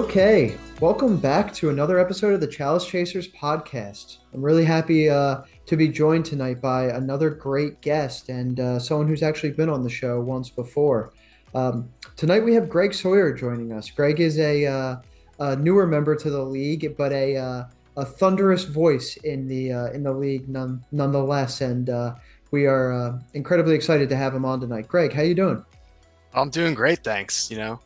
Okay, welcome back to another episode of the Chalice Chasers podcast. I'm really happy uh, to be joined tonight by another great guest and uh, someone who's actually been on the show once before. Um, tonight we have Greg Sawyer joining us. Greg is a, uh, a newer member to the league, but a, uh, a thunderous voice in the uh, in the league none, nonetheless. And uh, we are incredibly excited to have him on tonight. Greg, how you doing? I'm doing great, thanks. You know,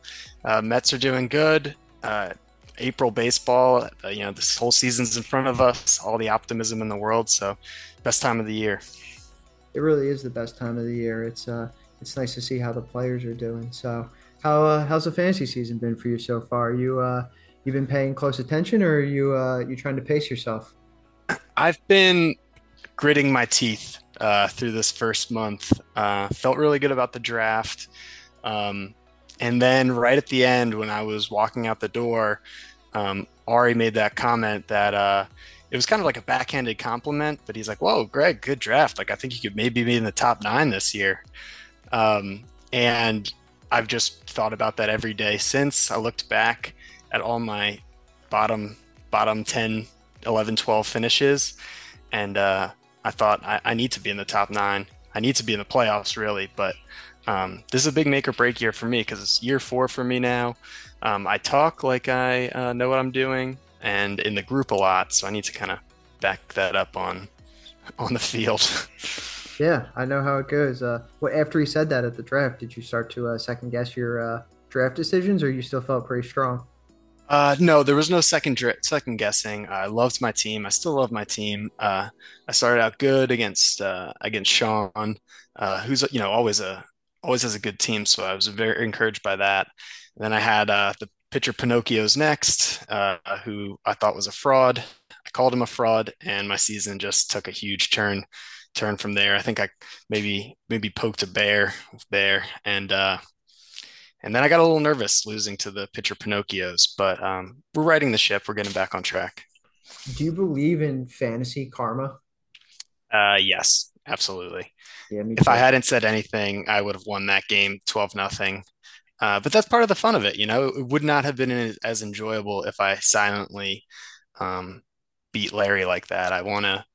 Mets are doing good uh, April baseball. Uh, you know, this whole season's in front of us. All the optimism in the world. So, best time of the year. It really is the best time of the year. It's uh, it's nice to see how the players are doing. So, how uh, how's the fantasy season been for you so far? You uh, you've been paying close attention, or are you uh, you trying to pace yourself? I've been gritting my teeth uh, through this first month. Uh, felt really good about the draft. Um, and then right at the end, when I was walking out the door, um, Ari made that comment that uh, it was kind of like a backhanded compliment, but he's like, "Whoa, Greg, good draft. Like I think you could maybe be in the top nine this year." Um, and I've just thought about that every day since. I looked back at all my bottom bottom 10, 11, 12 finishes, and uh, I thought I, I need to be in the top nine. I need to be in the playoffs, really, but um, this is a big make or break year for me because it's year four for me now. Um, I talk like I uh, know what I'm doing and in the group a lot, so I need to kind of back that up on on the field. yeah, I know how it goes. Uh, well, after he said that at the draft, did you start to uh, second guess your uh, draft decisions, or you still felt pretty strong? Uh, no, there was no second second guessing. I loved my team. I still love my team. Uh, I started out good against uh, against Sean, uh, who's you know always a always has a good team, so I was very encouraged by that. And then I had uh, the pitcher Pinocchio's next, uh, who I thought was a fraud. I called him a fraud, and my season just took a huge turn turn from there. I think I maybe maybe poked a bear there, and uh, and then I got a little nervous losing to the pitcher Pinocchio's. But um, we're riding the ship. We're getting back on track. Do you believe in fantasy karma? Uh, yes, absolutely. Yeah, if I hadn't said anything, I would have won that game 12 nothing. Uh, but that's part of the fun of it, you know. It would not have been as enjoyable if I silently um, beat Larry like that. I want to,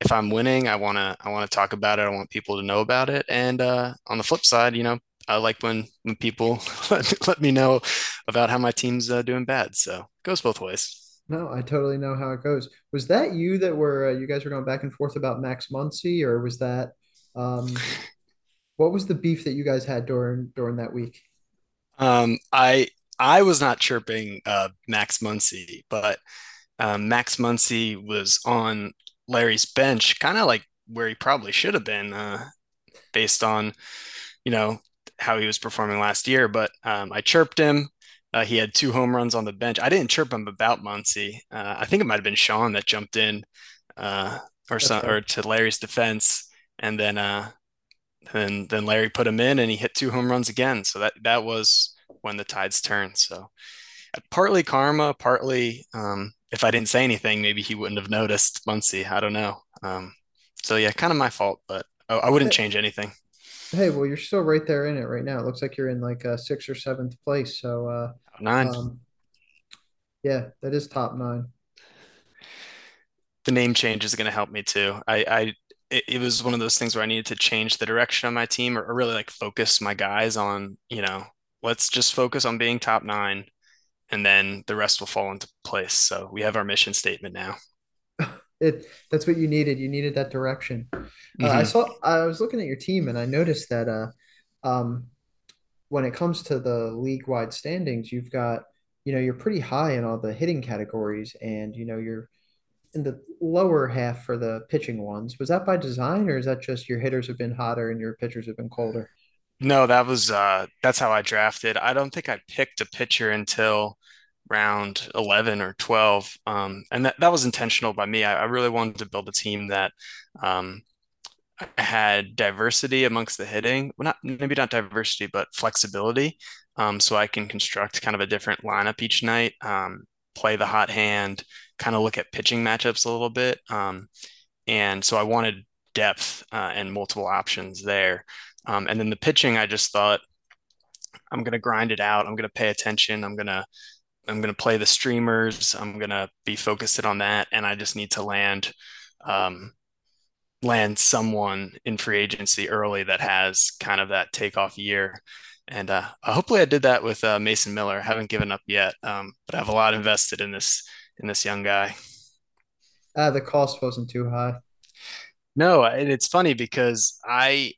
if I'm winning, I want to, I want to talk about it. I want people to know about it. And uh, on the flip side, you know, I like when when people let, let me know about how my team's uh, doing bad. So it goes both ways. No, I totally know how it goes. Was that you that were uh, you guys were going back and forth about Max Muncy, or was that um, what was the beef that you guys had during during that week? Um, I I was not chirping uh, Max Muncy, but um, Max Muncy was on Larry's bench, kind of like where he probably should have been, uh, based on you know how he was performing last year. But um, I chirped him. Uh, he had two home runs on the bench. I didn't chirp him about Muncy. Uh, I think it might have been Sean that jumped in, uh, or some, right. or to Larry's defense, and then uh, then then Larry put him in, and he hit two home runs again. So that that was when the tides turned. So uh, partly karma, partly um, if I didn't say anything, maybe he wouldn't have noticed Muncy. I don't know. Um, so yeah, kind of my fault, but I, I wouldn't change anything. Hey, well, you're still right there in it right now. It looks like you're in like a sixth or seventh place. So uh, nine. Um, yeah, that is top nine. The name change is going to help me too. I, I it, it, was one of those things where I needed to change the direction of my team or, or really like focus my guys on, you know, let's just focus on being top nine and then the rest will fall into place. So we have our mission statement now. it that's what you needed. You needed that direction. Mm-hmm. Uh, I mm-hmm. saw. I was looking at your team, and I noticed that uh, um, when it comes to the league wide standings, you've got you know you're pretty high in all the hitting categories, and you know you're in the lower half for the pitching ones. Was that by design, or is that just your hitters have been hotter and your pitchers have been colder? No, that was uh, that's how I drafted. I don't think I picked a pitcher until round 11 or 12. Um, and that, that was intentional by me. I, I, really wanted to build a team that um, had diversity amongst the hitting. Well, not maybe not diversity, but flexibility. Um, so I can construct kind of a different lineup each night, um, play the hot hand, kind of look at pitching matchups a little bit. Um, and so I wanted depth uh, and multiple options there. Um, and then the pitching, I just thought, I'm going to grind it out. I'm going to pay attention. I'm going to I'm gonna play the streamers. I'm gonna be focused on that, and I just need to land um, land someone in free agency early that has kind of that takeoff year. And uh, hopefully, I did that with uh, Mason Miller. I haven't given up yet, um, but I have a lot invested in this in this young guy. Uh, the cost wasn't too high. No, and it's funny because I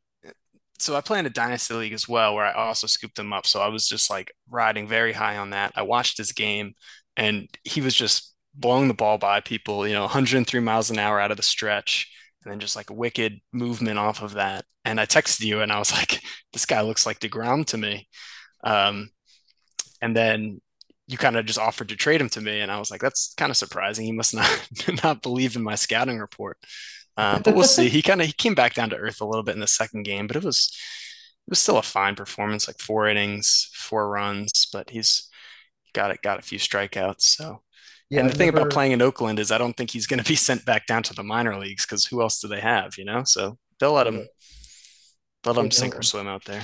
so I play in a dynasty league as well, where I also scooped him up. So I was just like riding very high on that. I watched his game, and he was just blowing the ball by people, you know, 103 miles an hour out of the stretch, and then just like wicked movement off of that. And I texted you, and I was like, "This guy looks like Degrom to me." Um, and then you kind of just offered to trade him to me, and I was like, "That's kind of surprising. He must not not believe in my scouting report." Uh, but we'll see. He kind of he came back down to earth a little bit in the second game, but it was it was still a fine performance, like four innings, four runs, but he's got it, got a few strikeouts. So, yeah, and the I've thing never... about playing in Oakland is I don't think he's going to be sent back down to the minor leagues because who else do they have, you know? So they'll let him let him sink or swim out there.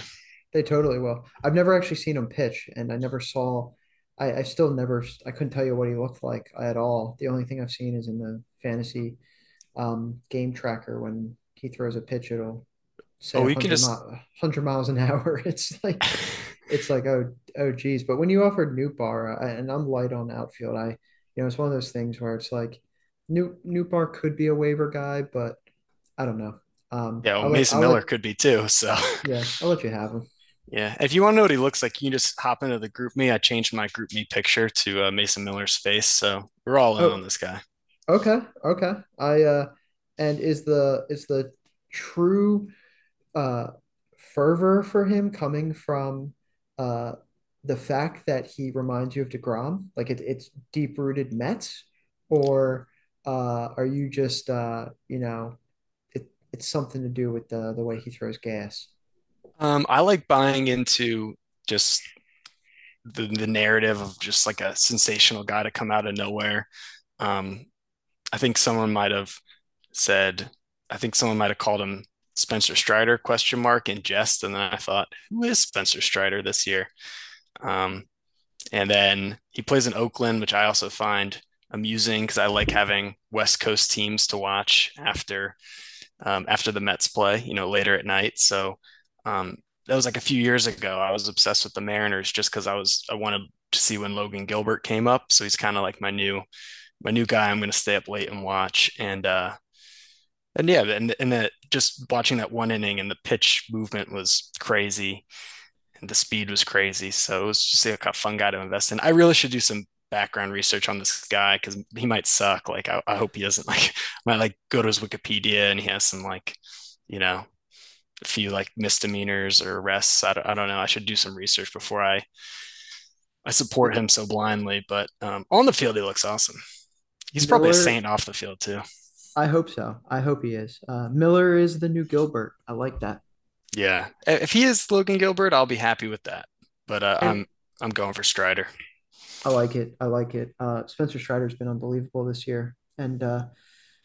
They totally will. I've never actually seen him pitch, and I never saw. I, I still never. I couldn't tell you what he looked like at all. The only thing I've seen is in the fantasy um, game tracker when he throws a pitch, it'll say oh, 100, just... mi- 100 miles an hour. It's like it's like oh oh geez. But when you offered Nootbaar, and I'm light on outfield, I you know it's one of those things where it's like Newt Nootbaar could be a waiver guy, but I don't know. Um, yeah, well, Mason Miller let, could be too. So yeah, I'll let you have him. Yeah, if you want to know what he looks like, you can just hop into the GroupMe. I changed my GroupMe picture to uh, Mason Miller's face, so we're all in oh. on this guy. Okay, okay. I uh and is the is the true uh fervor for him coming from uh the fact that he reminds you of DeGrom? Like it, it's deep rooted Mets, or uh are you just uh you know it it's something to do with the the way he throws gas? Um, I like buying into just the the narrative of just like a sensational guy to come out of nowhere. Um, I think someone might have said, I think someone might have called him Spencer Strider question mark in jest, and then I thought, who is Spencer Strider this year? Um, and then he plays in Oakland, which I also find amusing because I like having West Coast teams to watch after um, after the Mets play, you know, later at night. So um, that was like a few years ago. I was obsessed with the Mariners just because I was I wanted to see when Logan Gilbert came up. So he's kind of like my new my new guy I'm going to stay up late and watch. And, uh, and yeah, and, and the, just watching that one inning and the pitch movement was crazy and the speed was crazy. So it was just like a fun guy to invest in. I really should do some background research on this guy because he might suck. Like, I, I hope he doesn't like, might like go to his Wikipedia and he has some like, you know, a few like misdemeanors or arrests. I don't, I don't know. I should do some research before I, I support him so blindly, but um, on the field, he looks awesome. He's Miller, probably a saint off the field too. I hope so. I hope he is. Uh, Miller is the new Gilbert. I like that. Yeah, if he is Logan Gilbert, I'll be happy with that. But uh, I'm I'm going for Strider. I like it. I like it. Uh, Spencer Strider's been unbelievable this year. And uh,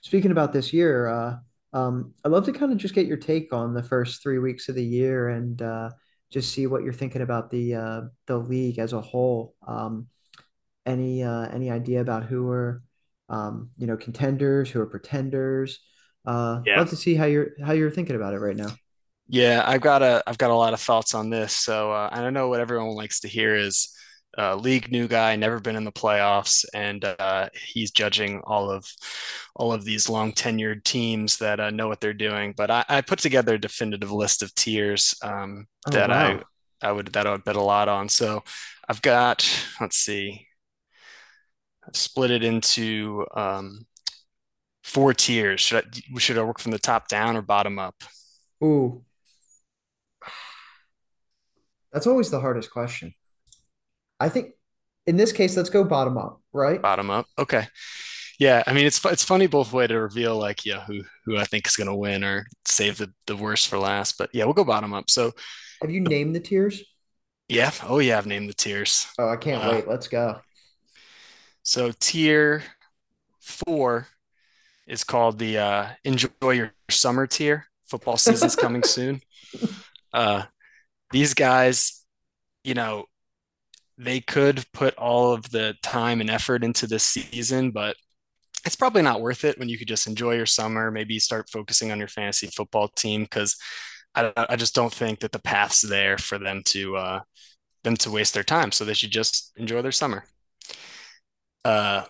speaking about this year, uh, um, I'd love to kind of just get your take on the first three weeks of the year and uh, just see what you're thinking about the uh, the league as a whole. Um, any uh, any idea about who are um, you know, contenders who are pretenders. Uh, yeah. I'd love to see how you're how you're thinking about it right now. Yeah, I've got a I've got a lot of thoughts on this. So uh, I don't know what everyone likes to hear is uh, league new guy, never been in the playoffs, and uh, he's judging all of all of these long tenured teams that uh, know what they're doing. But I, I, put together a definitive list of tiers um, oh, that wow. I I would that I would bet a lot on. So I've got let's see, I've split it into um, four tiers. Should I should I work from the top down or bottom up? Ooh, that's always the hardest question. I think in this case, let's go bottom up, right? Bottom up. Okay. Yeah, I mean it's it's funny both way to reveal like yeah who who I think is gonna win or save the the worst for last. But yeah, we'll go bottom up. So have you named the tiers? Yeah. Oh yeah, I've named the tiers. Oh, I can't uh, wait. Let's go. So tier four is called the uh, enjoy your summer tier. Football season's coming soon. Uh, these guys, you know, they could put all of the time and effort into this season, but it's probably not worth it when you could just enjoy your summer, maybe start focusing on your fantasy football team because I, I just don't think that the path's there for them to uh, them to waste their time. So they should just enjoy their summer. Uh,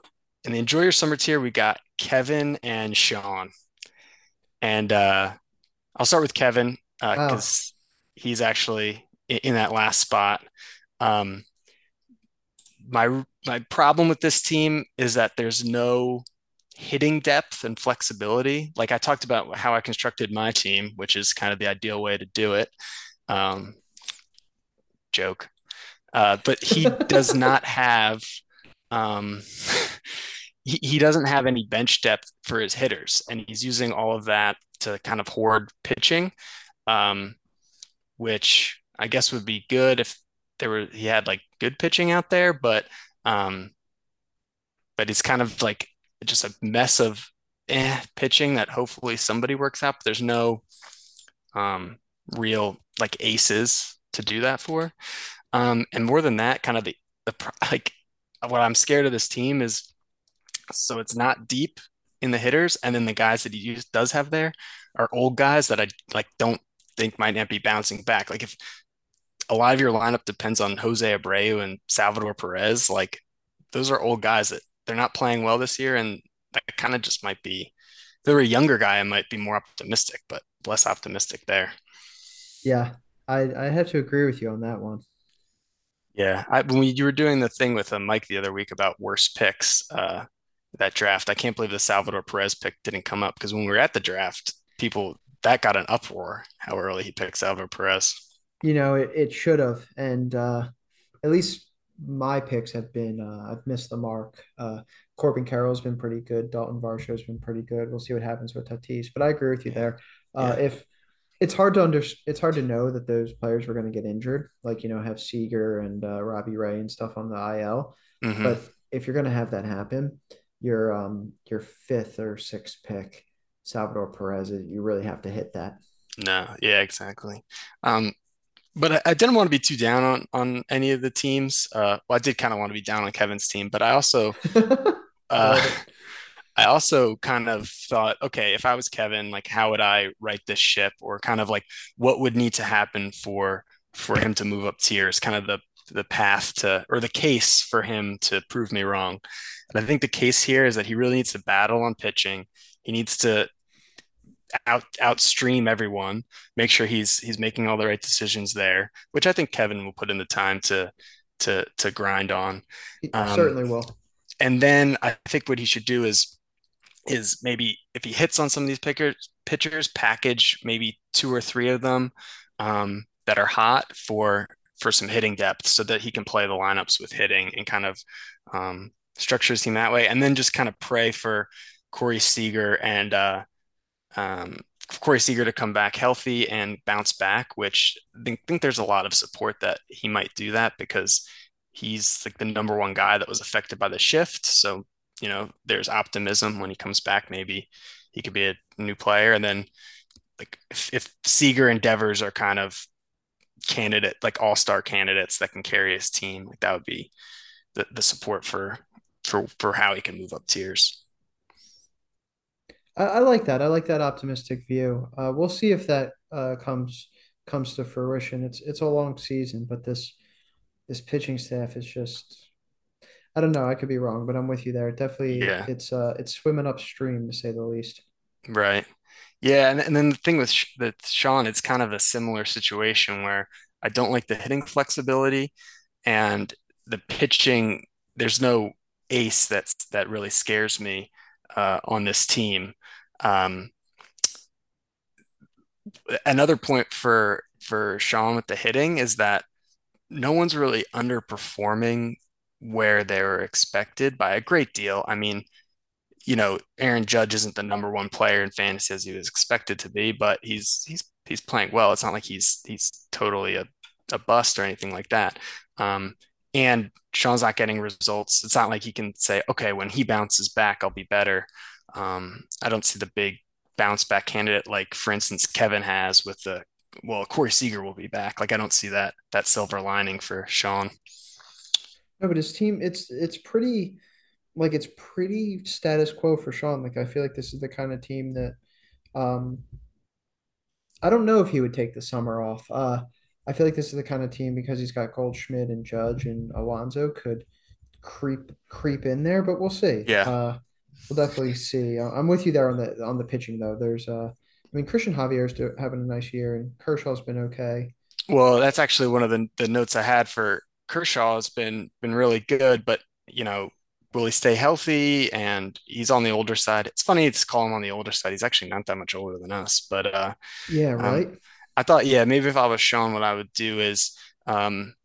in the enjoy your summer tier, we got Kevin and Sean, and uh, I'll start with Kevin because uh. He's actually in, that last spot. Um, my my problem with this team is that there's no hitting depth and flexibility. Like I talked about how I constructed my team, which is kind of the ideal way to do it. Um, joke. Uh, but he does not have um, he, he doesn't have any bench depth for his hitters, and he's using all of that to kind of hoard pitching, um, which I guess would be good if there were he had like good pitching out there, but um, but it's kind of like just a mess of eh, pitching that hopefully somebody works out. But there's no um, real like aces to do that for. Um, and more than that, kind of the the like what I'm scared of this team is so it's not deep in the hitters, and then the guys that he does have there are old guys that I like don't think might not be bouncing back. Like if a lot of your lineup depends on Jose Abreu and Salvador Perez, like those are old guys that they're not playing well this year, and that kind of just might be. If they were a younger guy, I might be more optimistic, but less optimistic there. Yeah, I I have to agree with you on that one. Yeah, I, when you were doing the thing with uh, Mike the other week about worst picks, uh, that draft, I can't believe the Salvador Perez pick didn't come up because when we were at the draft, people that got an uproar how early he picked Salvador Perez. You know, it, it should have, and uh, at least my picks have been uh, I've missed the mark. Uh, Corbin Carroll's been pretty good. Dalton Varsho's been pretty good. We'll see what happens with Tatis, but I agree with you there. Uh, yeah. If it's hard to under it's hard to know that those players were going to get injured, like you know have Seager and uh, Robbie Ray and stuff on the IL. Mm-hmm. But if you're going to have that happen, your um your fifth or sixth pick, Salvador Perez, you really have to hit that. No, yeah, exactly. Um, but I, I didn't want to be too down on on any of the teams. Uh, well, I did kind of want to be down on Kevin's team, but I also uh, I also kind of thought, okay, if I was Kevin, like how would I write this ship, or kind of like what would need to happen for for him to move up tiers, kind of the the path to or the case for him to prove me wrong. And I think the case here is that he really needs to battle on pitching. He needs to out outstream everyone, make sure he's he's making all the right decisions there, which I think Kevin will put in the time to to to grind on. Um, certainly will. And then I think what he should do is is maybe if he hits on some of these pickers, pitchers, package maybe two or three of them um, that are hot for for some hitting depth, so that he can play the lineups with hitting and kind of um, structure his team that way, and then just kind of pray for Corey Seager and uh, um, Corey Seager to come back healthy and bounce back. Which I think, think there's a lot of support that he might do that because he's like the number one guy that was affected by the shift. So you know, there's optimism when he comes back. Maybe he could be a new player. And then, like, if, if Seager and Devers are kind of candidate, like all star candidates that can carry his team, like that would be the, the support for for for how he can move up tiers. I, I like that. I like that optimistic view. Uh, we'll see if that uh, comes comes to fruition. It's it's a long season, but this this pitching staff is just I don't know. I could be wrong, but I'm with you there. Definitely, yeah. it's uh, it's swimming upstream to say the least. Right. Yeah, and, and then the thing with with Sean, it's kind of a similar situation where I don't like the hitting flexibility, and the pitching. There's no ace that's that really scares me uh, on this team. Um, another point for for Sean with the hitting is that no one's really underperforming where they were expected by a great deal. I mean, you know, Aaron Judge isn't the number one player in fantasy as he was expected to be, but he's he's he's playing well. It's not like he's he's totally a, a bust or anything like that. Um, and Sean's not getting results. It's not like he can say, okay, when he bounces back, I'll be better. Um, I don't see the big bounce back candidate like, for instance, Kevin has with the well, Corey Seager will be back. Like I don't see that that silver lining for Sean. No, but his team, it's it's pretty like it's pretty status quo for Sean. Like I feel like this is the kind of team that um I don't know if he would take the summer off. Uh I feel like this is the kind of team because he's got Goldschmidt and Judge and Alonso could creep creep in there, but we'll see. Yeah. Uh we'll definitely see. I'm with you there on the on the pitching though. There's uh I mean Cristian Javier's do, having a nice year and Kershaw's been okay. Well, that's actually one of the, the notes I had for Kershaw has been been really good, but you know, will he stay healthy? And he's on the older side. It's funny to call him on the older side. He's actually not that much older than us, but uh, Yeah, um, right. I thought, yeah, maybe if I was Sean, what I would do is um,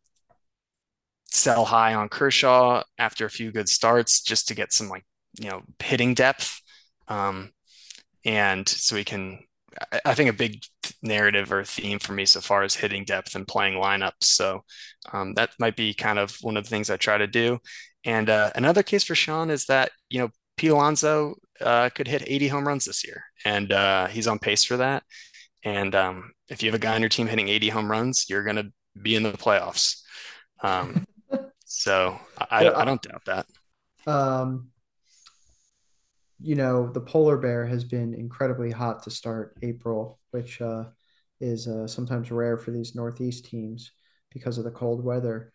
sell high on Kershaw after a few good starts just to get some like, you know, hitting depth. Um, and so we can, I think a big narrative or theme for me so far is hitting depth and playing lineups. So um, that might be kind of one of the things I try to do. And uh, another case for Sean is that, you know, Pete Alonso uh, could hit 80 home runs this year, and uh, he's on pace for that. And um, if you have a guy on your team hitting 80 home runs, you're going to be in the playoffs. Um, so I, I don't doubt that. um you know, the polar bear has been incredibly hot to start April, which uh, is uh, sometimes rare for these Northeast teams because of the cold weather.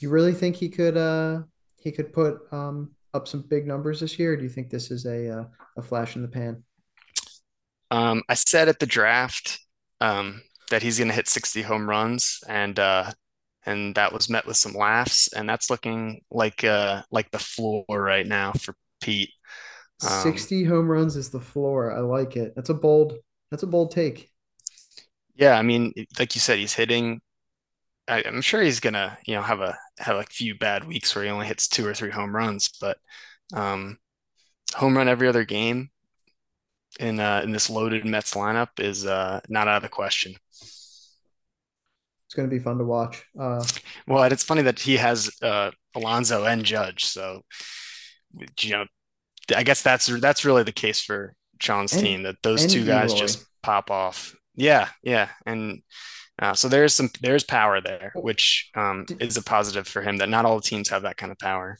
You really think he could uh, he could put um, up some big numbers this year? Do you think this is a uh, a flash in the pan? Um, I said at the draft um, that he's going to hit 60 home runs, and uh, and that was met with some laughs, and that's looking like uh, like the floor right now for Pete. Um, 60 home runs is the floor. I like it. That's a bold that's a bold take. yeah, I mean, like you said, he's hitting. I, I'm sure he's gonna, you know, have a have a few bad weeks where he only hits two or three home runs, but um, home run every other game in uh, in this loaded Mets lineup is uh, not out of the question. It's going to be fun to watch. Uh, Well, and it's funny that he has uh, Alonso and Judge, so you know, I guess that's that's really the case for Sean's and team that those two guys just pop off. Yeah, yeah, and uh, so there's some there's power there, Oh, which um, is a positive for him. That not all teams have that kind of power.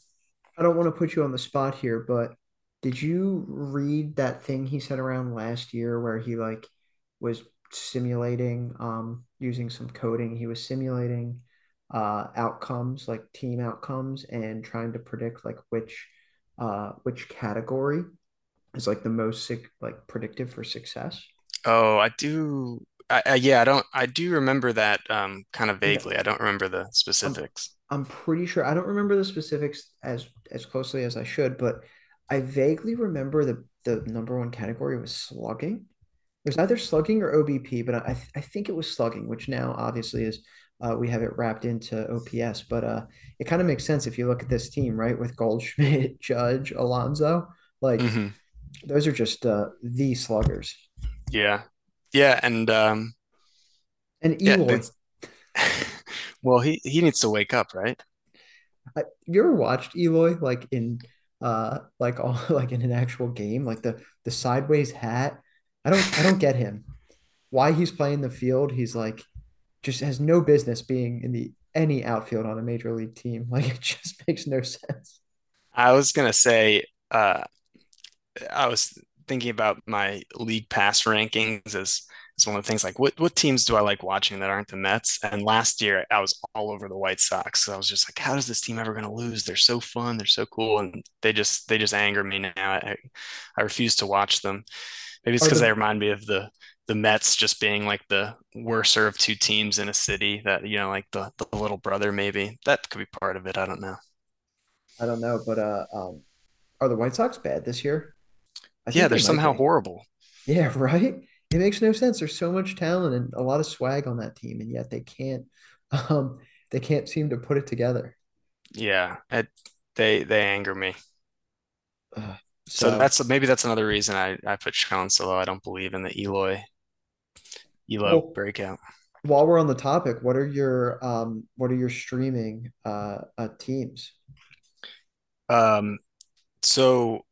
I don't want to put you on the spot here, but did you read that thing he said around last year where he like was simulating um using some coding, he was simulating uh outcomes, like team outcomes and trying to predict like which uh which category is like the most sick like predictive for success? Oh, I do. I, I, yeah, I don't. I do remember that um, kind of vaguely. I don't remember the I'm specifics. I'm pretty sure I don't remember the specifics as as closely as I should, but I vaguely remember the the number one category was slugging. It was either slugging or OBP, but I I think it was slugging, which now obviously is uh, we have it wrapped into OPS. But uh, it kind of makes sense if you look at this team, right? With Goldschmidt, Judge, Alonso, like hmm those are just uh, the sluggers. Yeah, yeah, and um, And yeah. Eloy, It's, well, he he needs to wake up, right? I, you ever watched Eloy like in uh like all like in an actual game, like the the sideways hat? I don't I don't get him. Why he's playing the field, he's like just has no business being in the any outfield on a major league team. Like it just makes no sense. I was gonna say, uh, I was thinking about my league pass rankings as as one of the things like what what teams do I like watching that aren't the Mets? And last year I was all over the White Sox. So I was just like, how is this team ever gonna lose? They're so fun, they're so cool, and they just they just anger me now. I I refuse to watch them. Maybe it's because they remind me of the the Mets just being like the worser of two teams in a city that, you know, like the, the little brother, maybe. That could be part of it. I don't know. I don't know, but uh um are the White Sox bad this year? I Yeah, they're they somehow be. horrible. Yeah, right? It makes no sense. There's so much talent and a lot of swag on that team, and yet they can't um they can't seem to put it together. Yeah, it, they they anger me. Uh, So so that's maybe that's another reason I I put Sean Solo. I don't believe in the Eloy Elo well breakout. while we're on the topic, what are your um what are your streaming uh, uh teams? Um, so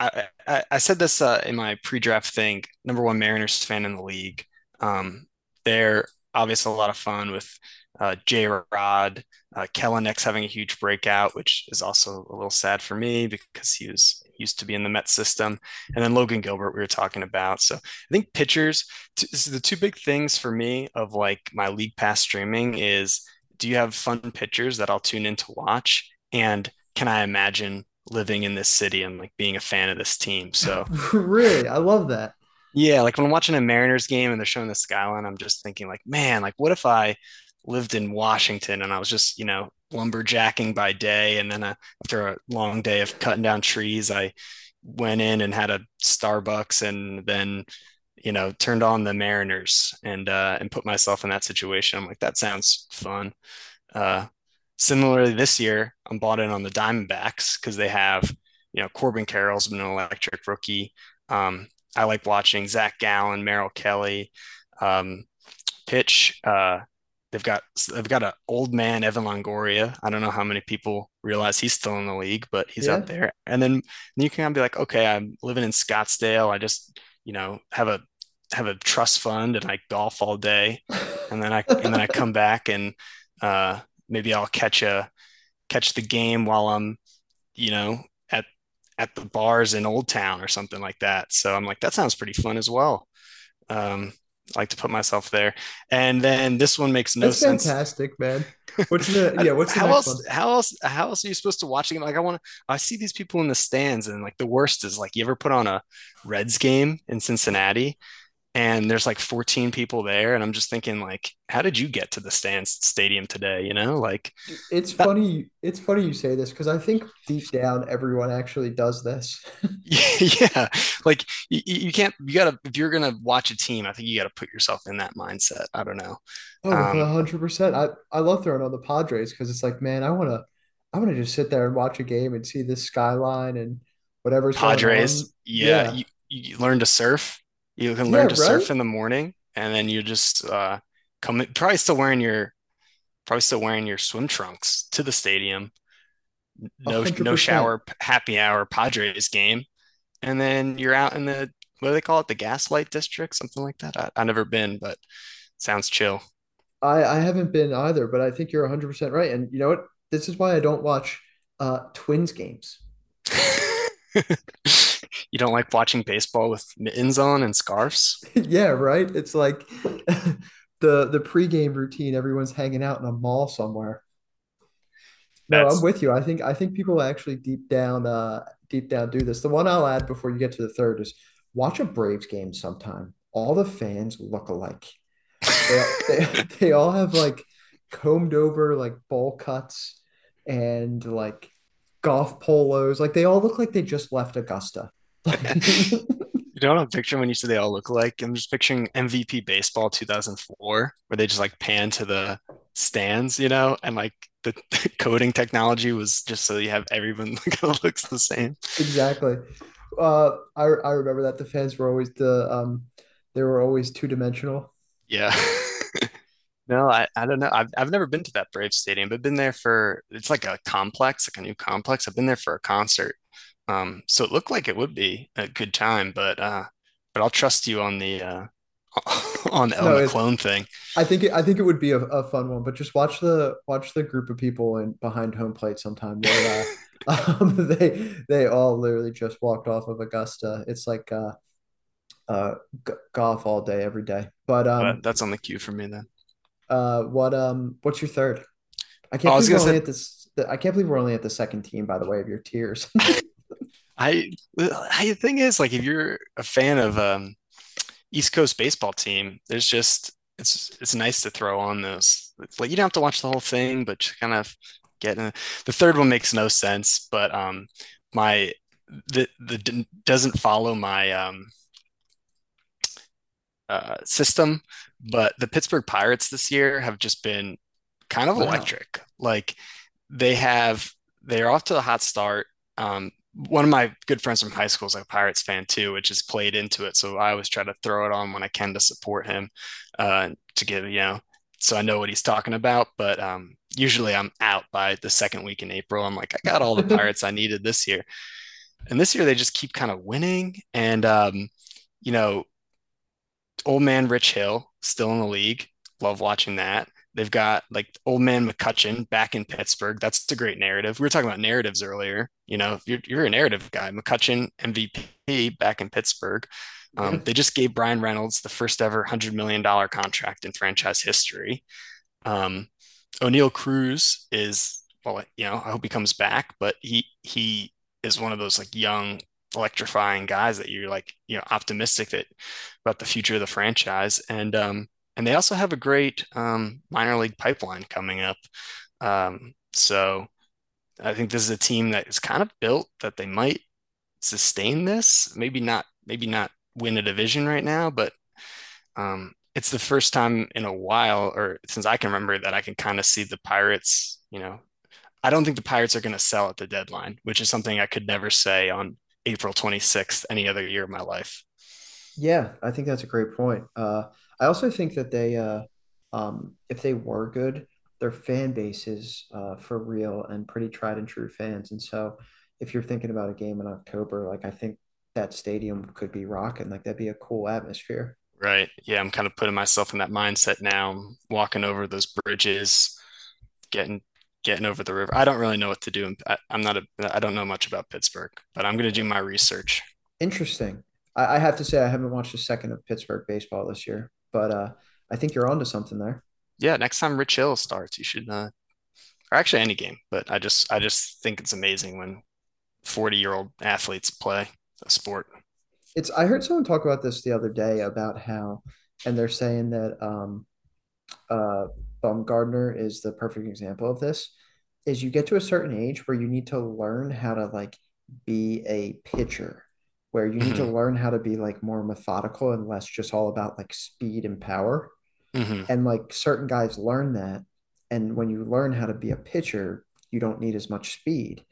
I, I, I said this uh, in my pre-draft thing. Number one Mariners fan in the league. Um, they're obviously a lot of fun with uh, J Rod, uh, Kelenic having a huge breakout, which is also a little sad for me because he was used to be in the Met system. And then Logan Gilbert, we were talking about. So I think pitchers, the two big things for me of like my league pass streaming is do you have fun pitchers that I'll tune in to watch? And can I imagine living in this city and like being a fan of this team? So really, I love that. Yeah, like when I'm watching a Mariners game and they're showing the skyline, I'm just thinking like, man, like what if I lived in Washington and I was just, you know, lumberjacking by day. And then uh, after a long day of cutting down trees, I went in and had a Starbucks and then, you know, turned on the Mariners and, uh, and put myself in that situation. I'm like, that sounds fun. Uh, similarly, this year, I'm bought in on the Diamondbacks because they have, you know, Corbin Carroll's been an electric rookie. Um, I like watching Zach Gallen, Merrill Kelly um, pitch. Uh, They've got they've got an old man Evan Longoria. I don't know how many people realize he's still in the league, but he's yeah. up there. And then, then you can kind of be like, okay, I'm living in Scottsdale. I just you know have a have a trust fund and I golf all day, and then I and then I come back and uh, maybe I'll catch a catch the game while I'm you know at at the bars in Old Town or something like that. So I'm like, that sounds pretty fun as well. Um, like to put myself there. And then this one makes no That's sense. Fantastic, man. What's the yeah? What's the how else? one? How else? How else are you supposed to watch it? Like I want to. I see these people in the stands, and like the worst is like you ever put on a Reds game in Cincinnati, and there's like 14 people there and i'm just thinking like how did you get to the stands stadium today you know? Like it's that, funny it's funny you say this because i think deep down everyone actually does this. Yeah like you, you, can't you gotta if you're gonna watch a team i think you gotta put yourself in that mindset i don't know. Oh um, 100% i i love throwing on the padres because it's like man i want to i want to just sit there and watch a game and see this skyline and whatever's padres yeah, yeah. You, you learn to surf you can learn yeah, to right? surf in the morning, and then you just uh, come. Probably still wearing your, probably still wearing your swim trunks to the stadium. No, 100%. no shower, happy hour, Padres game, and then you're out in the what do they call it, the Gaslight District, something like that. I, I've never been, but sounds chill. I I haven't been either, but I think you're 100 percent right. And you know what? This is why I don't watch uh, Twins games. you don't like watching baseball with mittens on and scarves? yeah, right. It's like the the pregame routine. Everyone's hanging out in a mall somewhere. No, That's... I'm with you. I think I think people actually deep down uh deep down do this. The one I'll add before you get to the third is watch a Braves game sometime. All the fans look alike. They, they, they all have like combed over like bowl cuts and like golf polos. Like they all look like they just left Augusta. You don't have a picture when you say they all look like. I'm just picturing MVP baseball 2004, where they just like pan to the stands, you know, and like the, the coding technology was just so you have everyone kind of looks the same. Exactly. Uh, I I remember that the fans were always the um, they were always two dimensional. Yeah. No, I, I don't know. I've, I've never been to that Brave Stadium, but been there for it's like a complex, like a new complex. I've been there for a concert. Um, so it looked like it would be a good time, but uh, but I'll trust you on the uh, on, no, the clone thing. I think it, I think it would be a, a, fun one, but just watch the watch the group of people in behind home plate sometime. They uh, um, they they all literally just walked off of Augusta. It's like uh, uh, g- golf all day every day. But um, but that's on the queue for me then. Uh, what um, what's your third? I can't believe we're only say... at this. I can't believe we're only at the second team. By the way, of your tiers. I, I the thing is, like, if you're a fan of um, East Coast baseball team, there's just it's it's nice to throw on those. It's like you don't have to watch the whole thing, but just kind of get in. The third one makes no sense, but um, my the the doesn't follow my um uh, system, but the Pittsburgh Pirates this year have just been kind of wow. electric. Like they have, they're off to a hot start. Um, one of my good friends from high school is a Pirates fan too, which has played into it. So I always try to throw it on when I can to support him, uh, to give you know, so I know what he's talking about. But um, usually I'm out by the second week in April. I'm like, I got all the Pirates I needed this year, and this year they just keep kind of winning. And um, you know, old man Rich Hill still in the league. Love watching that. They've got like old man McCutcheon back in Pittsburgh. That's a great narrative. We were talking about narratives earlier. You know, you're, you're a narrative guy. McCutcheon MVP back in Pittsburgh. Um. They just gave Bryan Reynolds the first ever $100 million contract in franchise history. Um, Oneil Cruz is, well, you know, I hope he comes back, but he, he is one of those like young, electrifying guys that you're like, you know, optimistic that about the future of the franchise. And, um, and they also have a great um, minor league pipeline coming up. Um, so I think this is a team that is kind of built that they might sustain this. Maybe not, maybe not win a division right now, but um, it's the first time in a while, or since I can remember, that I can kind of see the Pirates. You know, I don't think the Pirates are going to sell at the deadline, which is something I could never say on April 26th any other year of my life. Yeah, I think that's a great point. Uh, I also think that they, uh, um, if they were good, their fan base is uh, for real and pretty tried and true fans. And so, if you're thinking about a game in October, like I think that stadium could be rocking. Like that'd be a cool atmosphere. Right. Yeah, I'm kind of putting myself in that mindset now. walking over those bridges, getting getting over the river. I don't really know what to do. I, am not a. I don't know much about Pittsburgh, but I'm going to do my research. Interesting. I, I have to say I haven't watched a second of Pittsburgh baseball this year, but uh, I think you're onto something there. Yeah, next time Rich Hill starts, you should. Uh, or actually, any game. But I just, I just think it's amazing when 40 year old athletes play a sport. It's. I heard someone talk about this the other day about how, and they're saying that um, uh, Bumgarner is the perfect example of this. Is you get to a certain age where you need to learn how to like be a pitcher where you need mm-hmm. to learn how to be like more methodical and less just all about like speed and power. Mm-hmm. And like certain guys learn that. And when you learn how to be a pitcher, you don't need as much speed.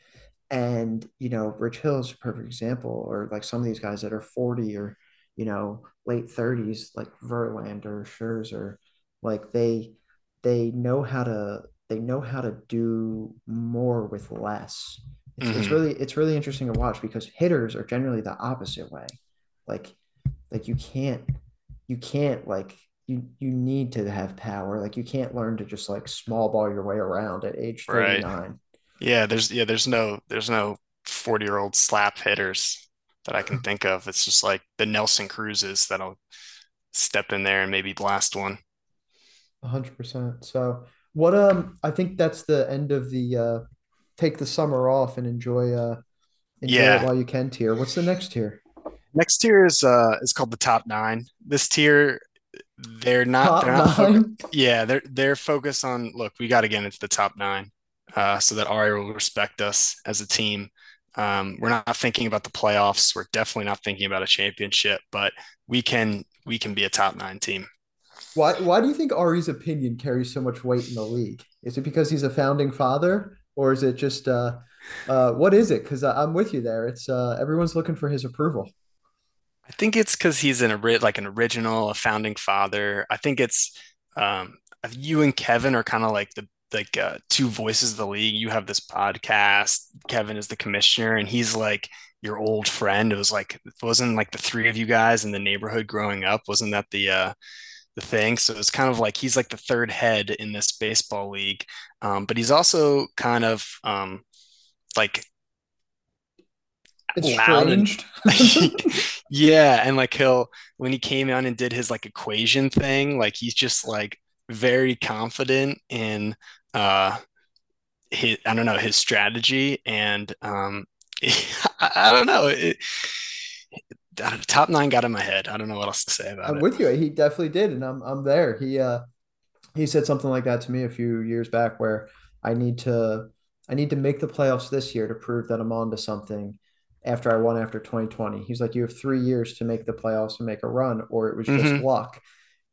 And, you know, Rich Hill is a perfect example, or like some of these guys that are 40 or, you know, late 30s, like Verlander, Scherzer, like they they know how to they know how to do more with less it's, mm-hmm. it's really it's really interesting to watch because hitters are generally the opposite way. Like like you can't you can't like you you need to have power. Like you can't learn to just like small ball your way around at age 39. Right. Yeah, there's yeah, there's no there's no 40 year old slap hitters that I can think of. It's just like the Nelson Cruzes that'll step in there and maybe blast one. hundred percent. So what um I think that's the end of the uh take the summer off and enjoy uh enjoy yeah. it while you can tier. What's the next tier? Next tier is uh is called the top nine. This tier they're not top they're not yeah they're they're focused on look we got to get into the top nine uh, so that Ari will respect us as a team. Um, we're not thinking about the playoffs. We're definitely not thinking about a championship, but we can we can be a top nine team. Why why do you think Ari's opinion carries so much weight in the league? Is it because he's a founding father, or is it just uh, uh, what is it? Because I'm with you there. It's uh, everyone's looking for his approval. I think it's because he's an like an original, a founding father. I think it's um, you and Kevin are kind of like the like uh, two voices of the league. You have this podcast. Kevin is the commissioner, and he's like your old friend. It was like wasn't like the three of you guys in the neighborhood growing up. Wasn't that the uh, the thing. So it's kind of like he's like the third head in this baseball league, um, but he's also kind of um, like estranged. yeah, and like he'll when he came on and did his like equation thing, like he's just like very confident in uh his I don't know his strategy and um I, I don't know it, top nine got in my head. I don't know what else to say about it. I'm it. with you. He definitely did, and I'm I'm there. He uh he said something like that to me a few years back, where I need to I need to make the playoffs this year to prove that I'm on to something. After I won after 2020, he's like, you have three years to make the playoffs and make a run, or it was just mm-hmm. luck.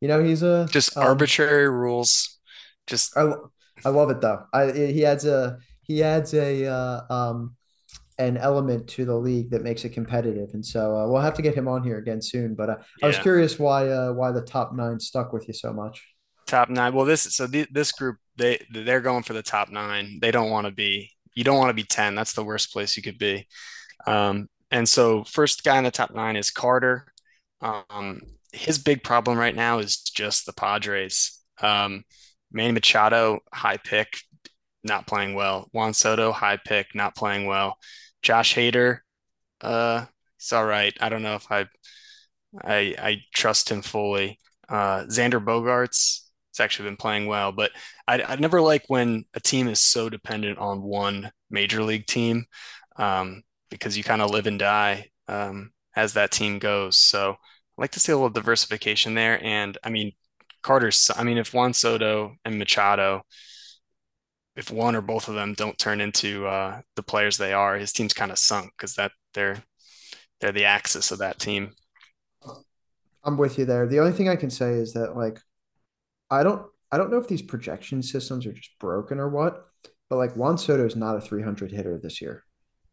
You know, he's a just um, arbitrary rules. Just I, I love it though. I he adds a he adds a uh, um an element to the league that makes it competitive. And so uh, we'll have to get him on here again soon. But uh, yeah. I was curious why uh, why the top nine stuck with you so much. Top nine. Well, this so the, this group they they're going for the top nine. They don't want to be. You don't want to be ten. That's the worst place you could be. Um, and so first guy in the top nine is Carter. Um, his big problem right now is just the Padres. Um, Manny Machado, high pick, not playing well. Juan Soto, high pick, not playing well. Josh Hader, uh, he's all right. I don't know if I I I trust him fully. Uh, Xander Bogaerts, it's actually been playing well, but I, I never like when a team is so dependent on one major league team um, because you kind of live and die um, as that team goes. So I like to see a little diversification there. And I mean, Carter's, I mean, if Juan Soto and Machado, if one or both of them don't turn into uh, the players they are, his team's kind of sunk because that they're they're the axis of that team. I'm with you there. The only thing I can say is that like I don't I don't know if these projection systems are just broken or what, but like Juan Soto is not a 300 hitter this year.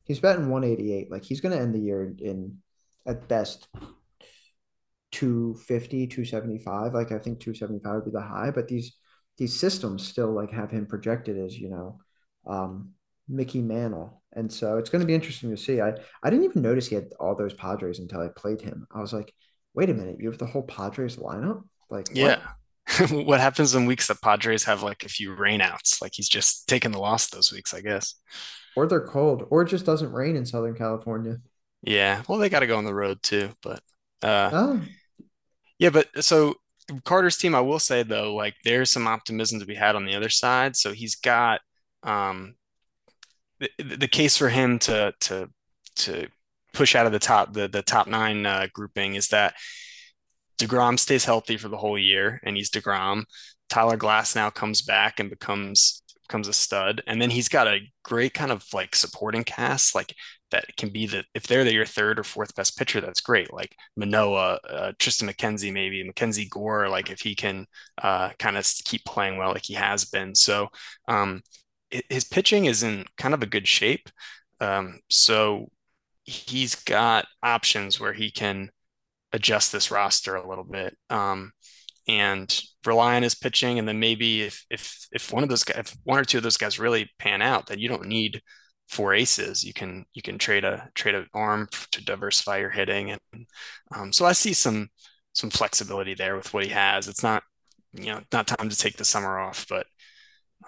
He's batting 188. Like he's going to end the year in, in at best 250, 275. Like I think 275 would be the high, but these these systems still like have him projected as, you know, um, Mickey Mantle. And so it's going to be interesting to see. I, I didn't even notice he had all those Padres until I played him. I was like, wait a minute, you have the whole Padres lineup? Like, yeah. what happens in weeks that Padres have like a few rainouts? Like he's just taking the loss those weeks, I guess. Or they're cold, or it just doesn't rain in Southern California. Yeah. Well, they got to go on the road too, but uh, oh. yeah, but so Carter's team, I will say though, like there's some optimism to be had on the other side. So he's got um the, the case for him to to to push out of the top the the top nine uh, grouping is that Degrom stays healthy for the whole year, and he's Degrom. Tyler Glasnow comes back and becomes becomes a stud, and then he's got a great kind of like supporting cast, like that can be the if they're the, your third or fourth best pitcher, that's great. Like Manoah, uh, Triston McKenzie, maybe Mackenzie Gore, like if he can uh, kind of keep playing well, like he has been. So um, his pitching is in kind of a good shape. Um, so he's got options where he can adjust this roster a little bit um, and rely on his pitching. And then maybe if if if one of those guys, if one or two of those guys really pan out, then you don't need four aces. You can you can trade a trade an arm to diversify your hitting. And um, so I see some some flexibility there with what he has. It's not you know not time to take the summer off, but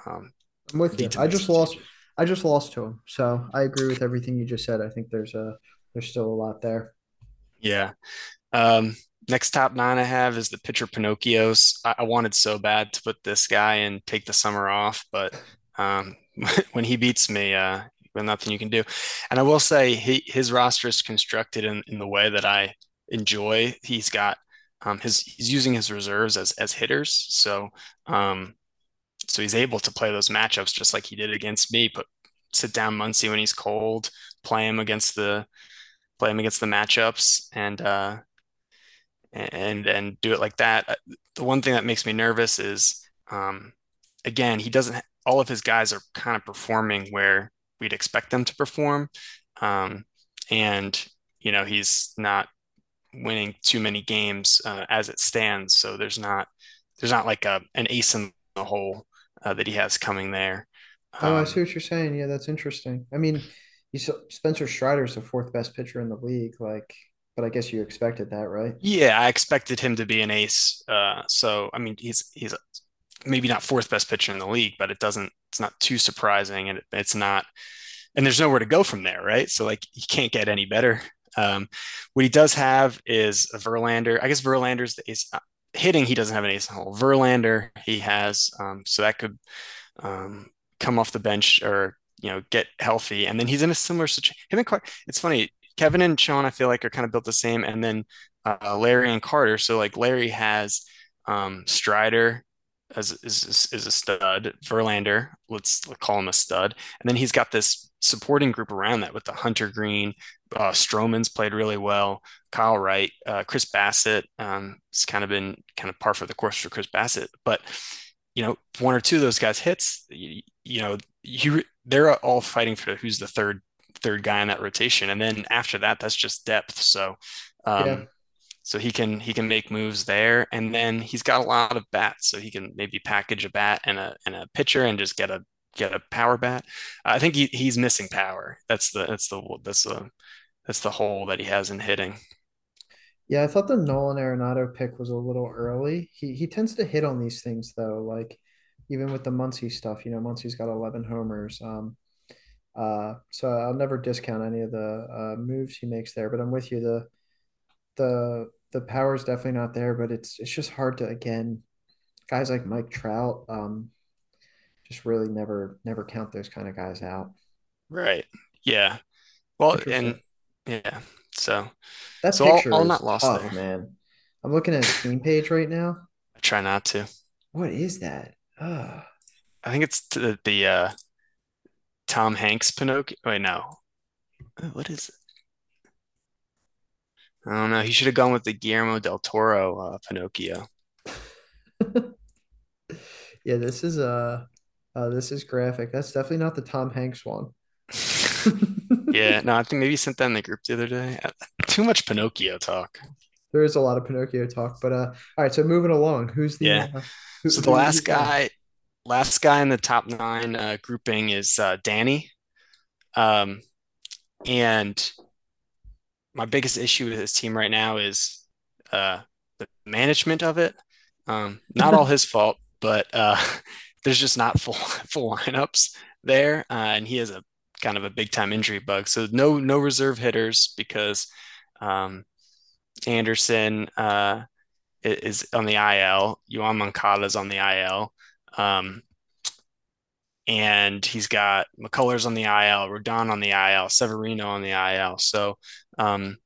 um, I'm with you. I just lost. I just lost to him, so I agree with everything you just said. I think there's a there's still a lot there. Yeah, um, next top nine I have is the pitcher Pinocchios. I, I, wanted so bad to put this guy and take the summer off, but um, when he beats me, uh, nothing you can do. And I will say he, his roster is constructed in, in the way that I enjoy. He's got um, his he's using his reserves as as hitters, so um, so he's able to play those matchups just like he did against me. Put sit down Muncy when he's cold, play him against the play him against the matchups, and uh, and and do it like that. Uh, the one thing that makes me nervous is, um, again, he doesn't. All of his guys are kind of performing where we'd expect them to perform, um, and you know he's not winning too many games uh, as it stands. So there's not there's not like a an ace in the hole uh, that he has coming there. Um, oh, I um, see what you're saying. Yeah, that's interesting. I mean, you Spencer Strider's the fourth best pitcher in the league. Like but I guess you expected that, right? Yeah, I expected him to be an ace. Uh, so I mean, he's he's maybe not fourth best pitcher in the league, but it doesn't. It's not too surprising, and it, it's not. And there's nowhere to go from there, right? So like, he can't get any better. Um, what he does have is a Verlander. I guess Verlander's the ace. Uh, hitting, he doesn't have an ace hole. Verlander, he has. Um, so that could um, come off the bench or you know get healthy, and then he's in a similar situation. Him and. It's funny. Kevin and Sean, I feel like are kind of built the same, and then uh, Larry and Carter. So like Larry has um, Strider as is, is a stud, Verlander, let's call him a stud, and then he's got this supporting group around that with the Hunter Greene, uh, Stroman's played really well, Kyle Wright, uh, Chris Bassitt. Um, it's kind of been kind of par for the course for Chris Bassitt, but you know, one or two of those guys hits, you, you know, you they're all fighting for who's the third third guy in that rotation. And then after that, that's just depth. So, um, yeah. So he can he can make moves there, and then he's got a lot of bats, so he can maybe package a bat and a and a pitcher and just get a get a power bat. I think he, he's missing power. That's the that's the that's the that's the hole that he has in hitting. Yeah, I thought the Nolan Arenado pick was a little early. He he tends to hit on these things though. Like even with the Muncy stuff. You know, Muncy's got 11 homers. Um, uh, so I'll never discount any of the uh, moves he makes there. But I'm with you. The the the power is definitely not there, but it's it's just hard to again, guys like Mike Trout, um, just really never never count those kind of guys out. Right. Yeah. Well, and yeah. So that's so all, picture all not lost tough, there. man. I'm looking at his team page right now. I try not to. What is that? Uh, I think it's the the uh Tom Hanks Pinocchio. Wait, no. What is it? I don't know. He should have gone with the Guillermo del Toro uh, Pinocchio. yeah, this is uh, uh, this is graphic. That's definitely not the Tom Hanks one. Yeah, no, I think maybe you sent that in the group the other day. Uh, Too much Pinocchio talk. There is a lot of Pinocchio talk, but uh, all right. So moving along, who's the Yeah. uh, who, So the last guy, last guy in the top nine uh, grouping is uh, Danny. Um, and my biggest issue with his team right now is uh, the management of it. Um, not all his fault, but uh, there's just not full full lineups there, uh, and he has a kind of a big time injury bug. So no no reserve hitters because um, Anderson uh, is on the IL. Yoán Moncada is on the IL. Um, and he's got McCullers on the IL, Rodon on the IL, Severino on the IL. So um,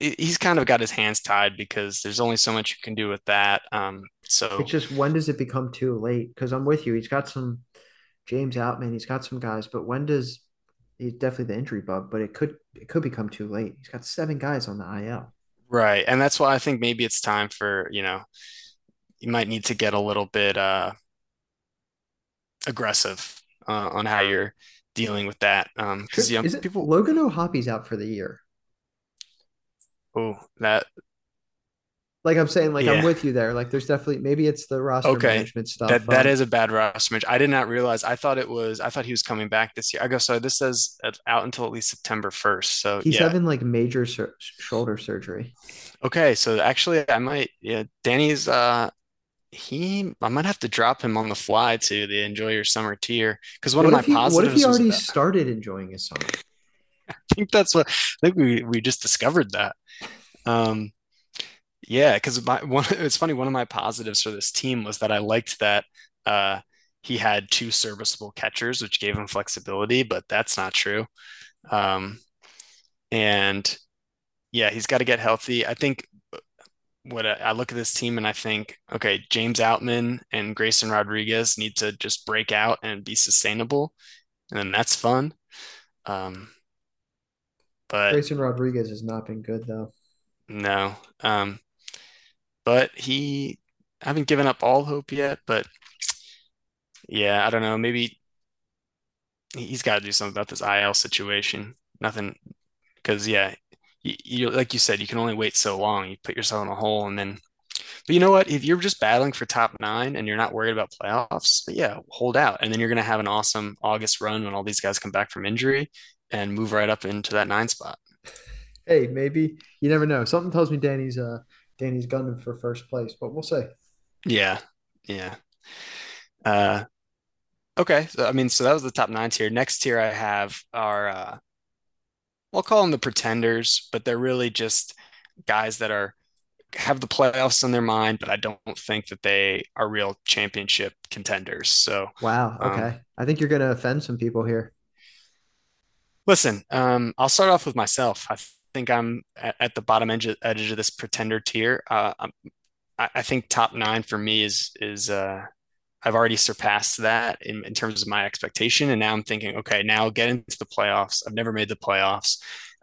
he's kind of got his hands tied because there's only so much you can do with that. Um, It's just when does it become too late? Because I'm with you. He's got some James Outman. He's got some guys, but when does he's definitely the injury bug? But it could it could become too late. He's got seven guys on the IL. right, and that's why I think maybe it's time for, you know, you might need to get a little bit uh, aggressive uh, on how you're dealing with that. Um, because Should you know, is it people, Logan O'Hoppe's out for the year? oh, that, Like I'm saying, like I'm with you there. Like there's definitely maybe it's the roster Okay. management That stuff. that Um, is a bad roster match. I did not realize. I thought it was. I thought he was coming back this year. I go. So this says uh, out until at least September 1st. So he's yeah. having like major sur shoulder surgery. Okay. So actually, I might. Yeah. Danny's. Uh. He. I might have to drop him on the fly to the enjoy your summer tier because one of What my if he what if he already started enjoying his summer? I think that's what. I think we we just discovered that. Um. Yeah, because my one it's funny, one of my positives for this team was that I liked that uh he had two serviceable catchers, which gave him flexibility, but that's not true. Um and yeah, he's got to get healthy. I think what I, look at this team and I think, okay, James Outman and Grayson Rodriguez need to just break out and be sustainable, and then that's fun. Um, but Grayson Rodriguez has not been good though. no. Um, but he I haven't given up all hope yet, but Yeah, I don't know. Maybe he's got to do something about this IL situation. Nothing, because yeah, you, you like you said, you can only wait so long. You put yourself in a hole, and then. But you know what? If you're just battling for top nine and you're not worried about playoffs, yeah, hold out, and then you're gonna have an awesome August run when all these guys come back from injury and move right up into that nine spot. Hey, maybe you never know. Something tells me Danny's uh Danny's gunning for first place, but we'll see. Yeah, yeah. Uh, okay. So I mean, so that was the top nine tier. Next tier I have are uh, I'll call them the pretenders, but they're really just guys that are have the playoffs in their mind, but I don't think that they are real championship contenders. So, Wow. um, Okay. I think you're gonna offend some people here. listen, um, I'll start off with myself. I think I'm at, the bottom edge of, edge of this pretender tier. Uh, I think top nine for me is is uh, I've already surpassed that in, in terms of my expectation, and now I'm thinking, okay, now get into the playoffs. I've never made the playoffs.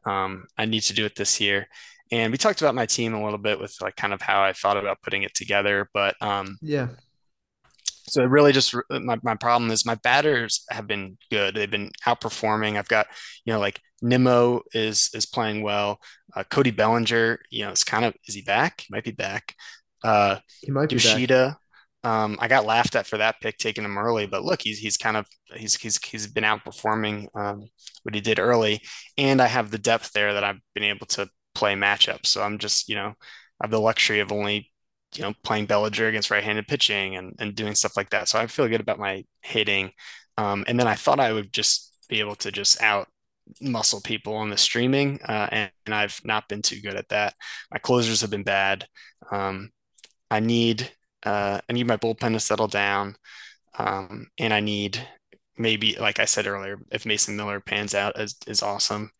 Um, I need to do it this year. And we talked about my team a little bit with like kind of how I thought about putting it together, but um, Yeah. so it really just my, my problem is my batters have been good. They've been outperforming. I've got, you know, like Nimmo is is playing well. Uh, Cody Bellinger, you know, it's kind of is he back? He might be back. Uh, He might be back. Um, I got laughed at for that pick taking him early, but look, he's he's kind of he's he's he's been outperforming um, what he did early, and I have the depth there that I've been able to play matchups. So I'm just, you know, I have the luxury of only you know, playing Bellinger against right-handed pitching and and doing stuff like that. So I feel good about my hitting. Um, and then I thought I would just be able to just out muscle people on the streaming, uh, and, and, I've not been too good at that. My closers have been bad. Um, I need uh, I need my bullpen to settle down, um, and I need maybe like I said earlier, if Mason Miller pans out is, is awesome,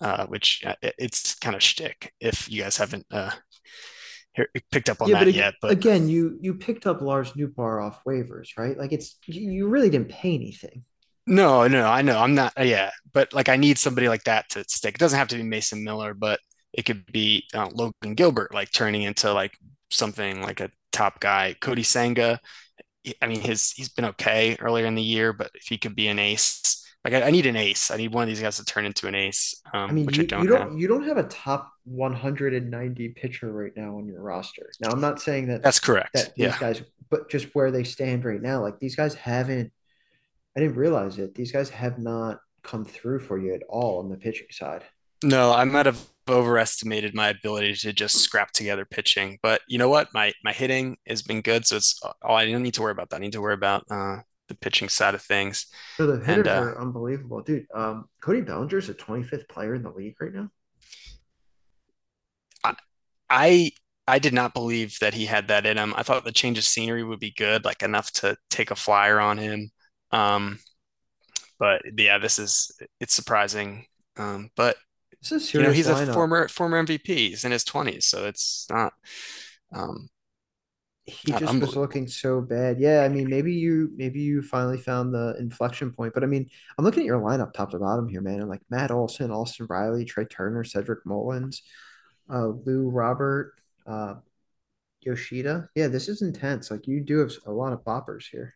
uh, which uh, it's kind of shtick if you guys haven't uh, picked up on yeah, that but yet. But again, you you picked up Lars Nootbaar off waivers, right? Like it's you really didn't pay anything. No, no, I know I'm not. Yeah, but like I need somebody like that to stick. It doesn't have to be Mason Miller, but it could be uh, Logan Gilbert, like turning into like something like a top guy. Kodai Senga, I mean, his he's been okay earlier in the year, but if he could be an ace, like I, I need an ace. I need one of these guys to turn into an ace. Um, I mean, you, I don't. You don't. Have. You don't have a top 190 pitcher right now on your roster. Now, I'm not saying that that's correct. That these yeah. guys, but just where they stand right now, like these guys haven't. I didn't realize it. These guys have not come through for you at all on the pitching side. No, I might have overestimated my ability to just scrap together pitching. But you know what? My my hitting has been good, so it's all I don't need to worry about that. I need to worry about uh, the pitching side of things. So the hitters and, uh, are unbelievable, dude. Um, Cody Bellinger is the 25th player in the league right now. I, I I did not believe that he had that in him. I thought the change of scenery would be good, like enough to take a flyer on him. Um, but yeah, this is it's surprising. Um, but you know, he's lineup. a former former MVP. He's in his twenties, so it's not. Um, he just was looking so bad. Yeah, I mean, maybe you maybe you finally found the inflection point. But I mean, I'm looking at your lineup top to bottom here, man. And like Matt Olson, Austin Riley, Trea Turner, Cedric Mullins, uh, Lou Robert, uh, Yoshida. Yeah, this is intense. Like you do have a lot of boppers here.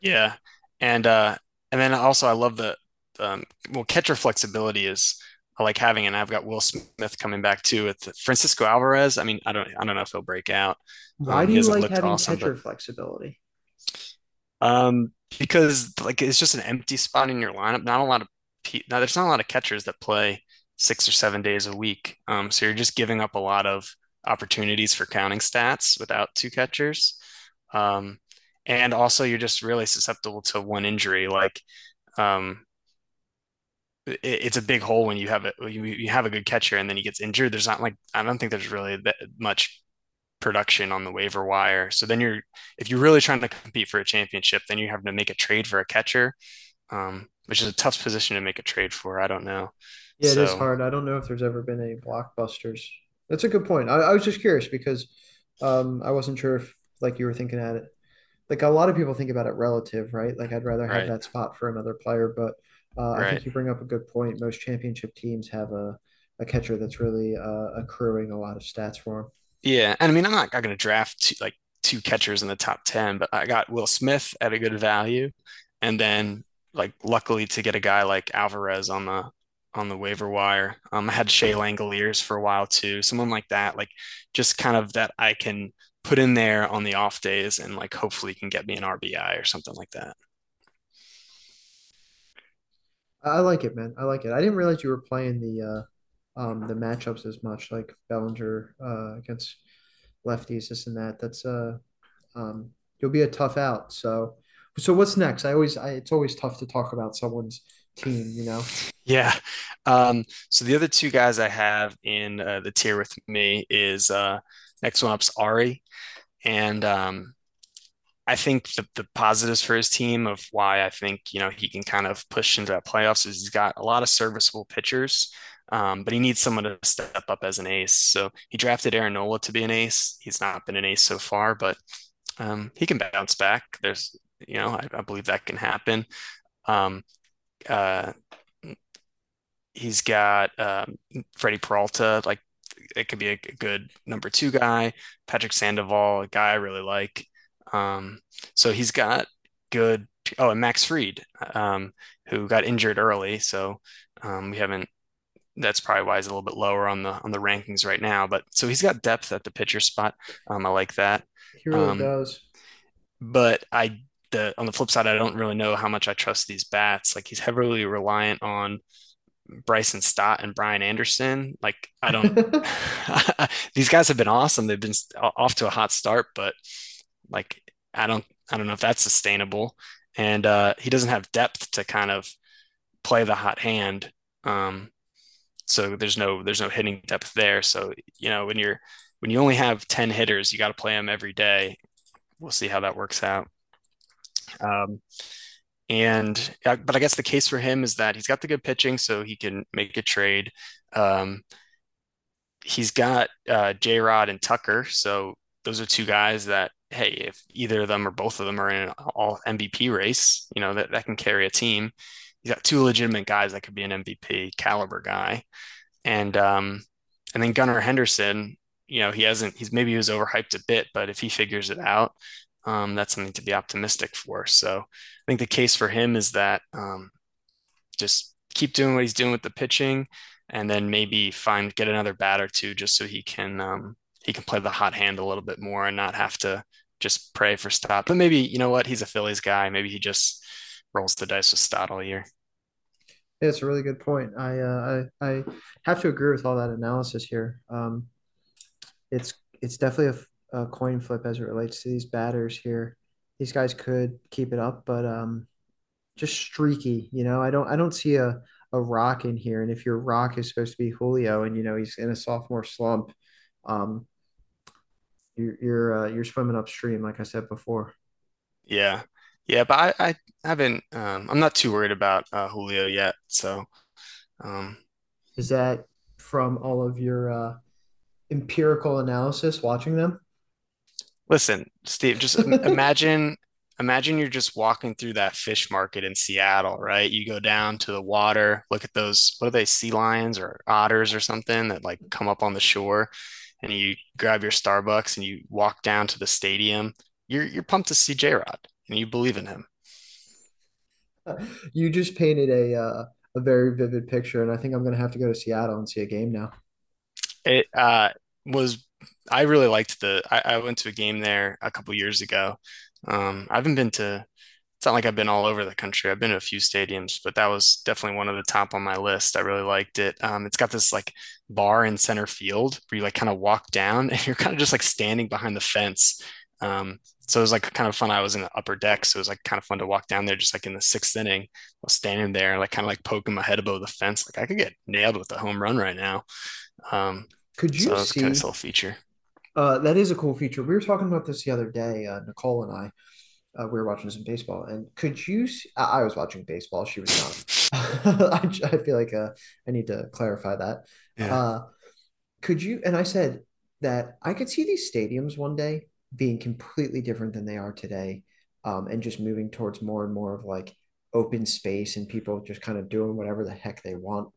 Yeah, and uh, and then also I love the um, well catcher flexibility is I like having, and I've got Will Smith coming back too with Francisco Alvarez. I mean, I don't, I don't know if he'll break out. Why um, do you like having awesome, catcher but, flexibility? Um, because like it's just an empty spot in your lineup. Not a lot of now. There's not a lot of catchers that play six or seven days a week. Um, so you're just giving up a lot of opportunities for counting stats without two catchers. Um, and also you're just really susceptible to one injury. Like, um, it's a big hole when you have it you, you have a good catcher and then he gets injured there's not like i don't think there's really that much production on the waiver wire. So then you're if you're really trying to compete for a championship then you have to make a trade for a catcher um, which is a tough position to make a trade for i don't know. Yeah so, it is hard. I don't know if there's ever been any blockbusters. That's a good point. I, I was just curious because um, i wasn't sure if like you were thinking at it. Like a lot of people think about it relative right? Like i'd rather have right. that spot for another player but uh, right. I think you bring up a good point. Most championship teams have a, a catcher that's really uh, accruing a lot of stats for him. Yeah, and I mean, I'm not, going to draft two, like two catchers in the top ten, but I got Will Smith at a good value, and then like luckily to get a guy like Alvarez on the on the waiver wire. Um, I had Shea Langeliers for a while too, someone like that, like just kind of that I can put in there on the off days and like hopefully can get me an RBI or something like that. I like it, man. I like it. I didn't realize you were playing the uh, um, the matchups as much, like Bellinger uh, against lefties, this and that. That's uh, um, you'll be a tough out. So, so what's next? I always, I, it's always tough to talk about someone's team, you know. Yeah. Um, so the other two guys I have in uh, the tier with me is uh, next one up's Ari, and um, I think the, the positives for his team of why I think you know he can kind of push into that playoffs is he's got a lot of serviceable pitchers, um, but he needs someone to step up as an ace. So he drafted Aaron Nola to be an ace. He's not been an ace so far, but um, he can bounce back. There's you know I, I believe that can happen. Um, uh, he's got um, Freddie Peralta, like it could be a good number two guy. Patrick Sandoval, a guy I really like. Um, so he's got good. Oh, and Max Fried, um, who got injured early, so um, we haven't. That's probably why he's a little bit lower on the on the rankings right now. But so he's got depth at the pitcher spot. Um, I like that. He really um, does. But I the on the flip side, I don't really know how much I trust these bats. Like he's heavily reliant on Bryson Stott and Brian Anderson. Like I don't these guys have been awesome. They've been off to a hot start, but like I don't I don't know if that's sustainable. And uh, he doesn't have depth to kind of play the hot hand. Um, so there's no there's no hitting depth there. So you know when you're when you only have 10 hitters, you got to play them every day. We'll see how that works out. Um, and uh, but I guess the case for him is that he's got the good pitching, so he can make a trade. Um, he's got uh, J Rod and Tucker, so those are two guys that hey, if either of them or both of them are in an all MVP race, you know that that can carry a team. He's got two legitimate guys that could be an MVP caliber guy, and um, and then Gunnar Henderson, you know, he hasn't. He's maybe he was overhyped a bit, but if he figures it out, um, that's something to be optimistic for. So I think the case for him is that um, just keep doing what he's doing with the pitching, and then maybe find get another bat or two just so he can um, he can play the hot hand a little bit more and not have to just pray for Stott. But maybe you know what he's a Phillies guy. Maybe he just rolls the dice with Stott all year. Yeah, it's a really good point. I uh, I, I have to agree with all that analysis here. Um, it's it's definitely a a coin flip as it relates to these batters here. These guys could keep it up, but um, just streaky. You know, I don't I don't see a a rock in here. And if your rock is supposed to be Julio, and you know he's in a sophomore slump, um, you're you're uh, you're swimming upstream, like I said before. Yeah, yeah, but I I haven't. Um, I'm not too worried about uh, Julio yet. So, um, is that from all of your uh, empirical analysis watching them? Listen, Steve, just imagine imagine you're just walking through that fish market in Seattle, right? You go down to the water, look at those, what are they, sea lions or otters or something that like come up on the shore, and you grab your Starbucks and you walk down to the stadium. You're you're pumped to see J Rod and you believe in him. You just painted a uh, a very vivid picture, and I think I'm gonna have to go to Seattle and see a game now. It uh, was I really liked the. I, I went to a game there a couple years ago. Um, I haven't been to. It's not like I've been all over the country. I've been to a few stadiums, but that was definitely one of the top on my list. I really liked it. Um, it's got this like bar in center field where you like kind of walk down and you're kind of just like standing behind the fence. Um, so it was like kind of fun. I was in the upper deck, so it was like kind of fun to walk down there, just like in the sixth inning, I was standing there, like kind of like poking my head above the fence. Like I could get nailed with a home run right now. Um, could you so see? Kind of cool feature. Uh, that is a cool feature. We were talking about this the other day. Uh, Nicole and I, uh, we were watching some baseball, and could you? See, I, I was watching baseball. She was not. I, I, feel like uh, I need to clarify that. Yeah. Uh, could you? And I said that I could see these stadiums one day being completely different than they are today, um, and just moving towards more and more of like open space and people just kind of doing whatever the heck they want.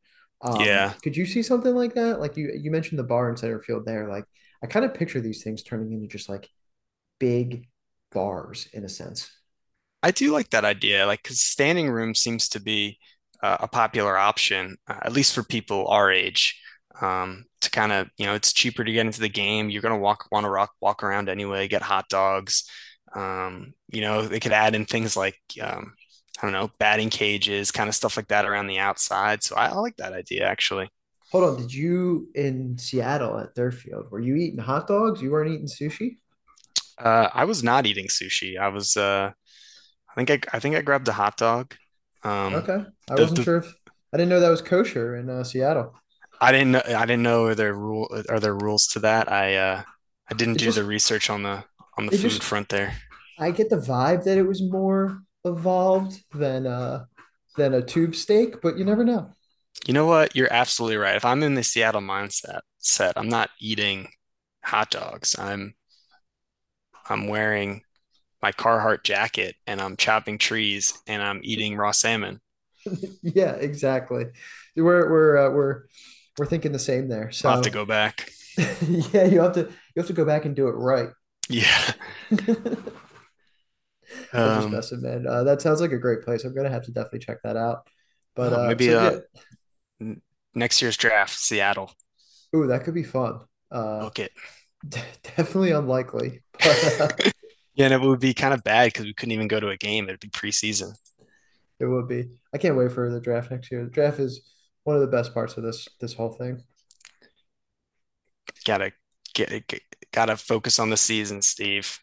Um, yeah. Could you see something like that? Like you, you mentioned the bar in center field there. Like I kind of picture these things turning into just like big bars in a sense. I do like that idea. Like, because standing room seems to be uh, a popular option, uh, at least for people our age. Um, to kind of, you know, it's cheaper to get into the game. You're gonna walk, want to walk, walk around anyway. Get hot dogs. Um, you know, they could add in things like um, I don't know, batting cages, kind of stuff like that around the outside. So I, I like that idea actually. Hold on, did you in Seattle at their field, were you eating hot dogs? You weren't eating sushi? Uh, I was not eating sushi. I was uh I think I I think I grabbed a hot dog. Um Okay. I wasn't the, sure if I didn't know that was kosher in uh, Seattle. I didn't know I didn't know are there rule are there rules to that. I uh I didn't do just, the research on the on the food just, front there. I get the vibe that it was more evolved than uh than a tube steak, but you never know. You know what? You're absolutely right. If I'm in the Seattle mindset set, I'm not eating hot dogs. I'm I'm wearing my Carhartt jacket and I'm chopping trees and I'm eating raw salmon. yeah, exactly. We're we're uh, we're we're thinking the same there. So I'll have to go back. yeah, you have to you have to go back and do it right. Yeah. Um, just messing, man. Uh, that sounds like a great place. I'm gonna have to definitely check that out. But uh, maybe so, uh, yeah. next year's draft, Seattle. Ooh, that could be fun. Uh, Book it. D- definitely unlikely. But, uh, yeah, and it would be kind of bad because we couldn't even go to a game. It'd be preseason. It would be. I can't wait for the draft next year. The draft is one of the best parts of this this whole thing. Gotta get. Gotta focus on the season, Steve.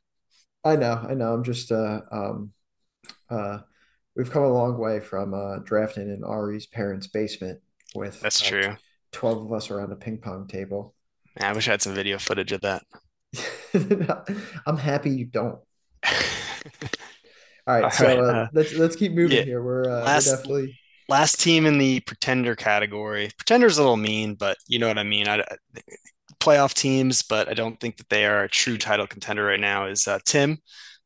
I know, I know. I'm just uh um uh we've come a long way from uh drafting in Ari's parents' basement with That's uh, true. 12 of us around a ping pong table. Man, I wish I had some video footage of that. I'm happy you don't. All All right, so right. uh, Uh, let's let's keep moving yeah. here. We're uh, we're definitely last team in the pretender category. Pretender's a little mean, but you know what I mean. I, playoff teams, but I don't think that they are a true title contender right now. Is uh, Tim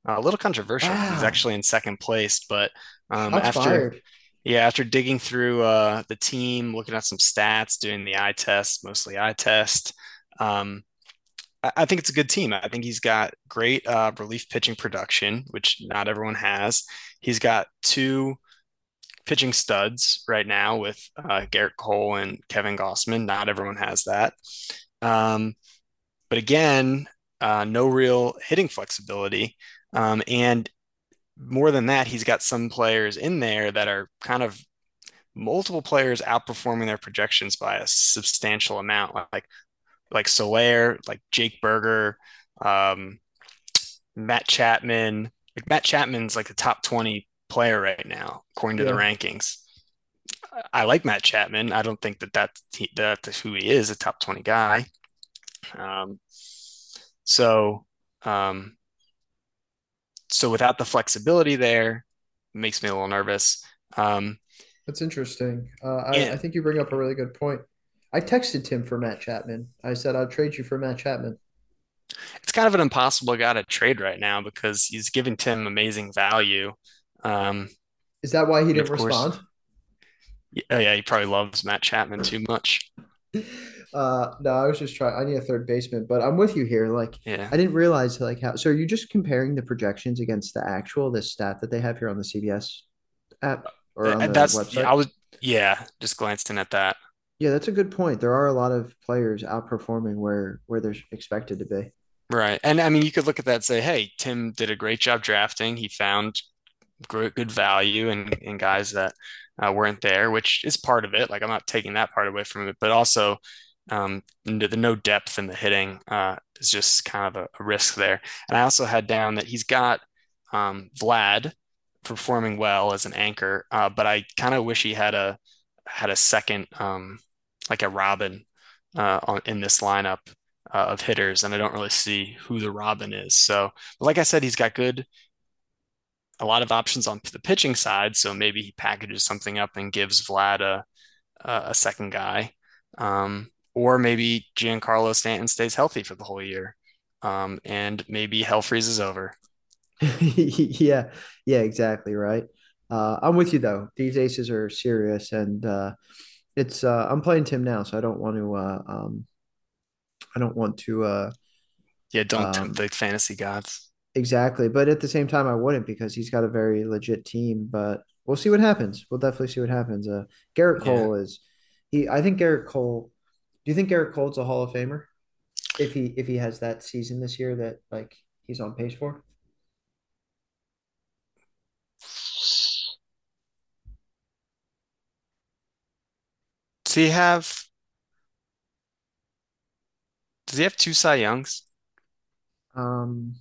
uh, a little controversial? He's actually in second place, but um, after fired. yeah, after digging through uh, the team, looking at some stats, doing the eye test, mostly eye test. Um, I I think it's a good team. I think he's got great uh, relief pitching production, which not everyone has. He's got two pitching studs right now with uh, Gerrit Cole and Kevin Gausman. Not everyone has that. Um, but again, uh, no real hitting flexibility. Um, and more than that, he's got some players in there that are kind of multiple players outperforming their projections by a substantial amount, like like Soler, like Jake Burger, um, Matt Chapman. Like Matt Chapman's like the top 20 player right now, according to the rankings. I like Matt Chapman. I don't think that that's, that's who he is, a top 20 guy. Um, so, um, so without the flexibility there, makes me a little nervous. Um, that's interesting. Uh, I I think you bring up a really good point. I texted Tim for Matt Chapman. I said I'd trade you for Matt Chapman. it's kind of an impossible guy to trade right now because he's giving Tim amazing value. Um, Is that why he didn't of course, respond? yeah, yeah, he probably loves Matt Chapman too much. Uh, no, I was just trying. I need a third baseman, but I'm with you here. Like, Yeah. I didn't realize like how. So are you just comparing the projections against the actual this stat that they have here on the CBS app or on Uh, the That's yeah, website? I was yeah, just glancing at that. Yeah, that's a good point. There are a lot of players outperforming where where they're expected to be. Right. And I mean, you could look at that and say, hey, Tim did a great job drafting. He found good value and, in guys that uh, weren't there, which is part of it. Like, I'm not taking that part away from it, but also um, the, the no depth in the hitting uh, is just kind of a, a risk there. And I also had down that he's got um, Vlad performing well as an anchor, uh, but I kind of wish he had a had a second, um, like a Robin uh, on, in this lineup uh, of hitters, and I don't really see who the Robin is. So, like I said, he's got good, a lot of options on the pitching side. So maybe he packages something up and gives Vlad a a, second guy, um, or maybe Giancarlo Stanton stays healthy for the whole year, um, and maybe hell freezes over. Yeah, yeah, exactly right. Uh, I'm with you though. These aces are serious, and uh, it's uh, I'm playing Tim now, so I don't want to uh, um, I don't want to uh, Yeah, don't tempt um, the fantasy gods. Exactly, but at the same time, I wouldn't because he's got a very legit team. But we'll see what happens. We'll definitely see what happens. Uh, Gerrit Yeah. Cole is he. I think Gerrit Cole. Do you think Gerrit Cole's a Hall of Famer if he if he has that season this year that like he's on pace for? Does he have? Does he have two Cy Youngs? Um,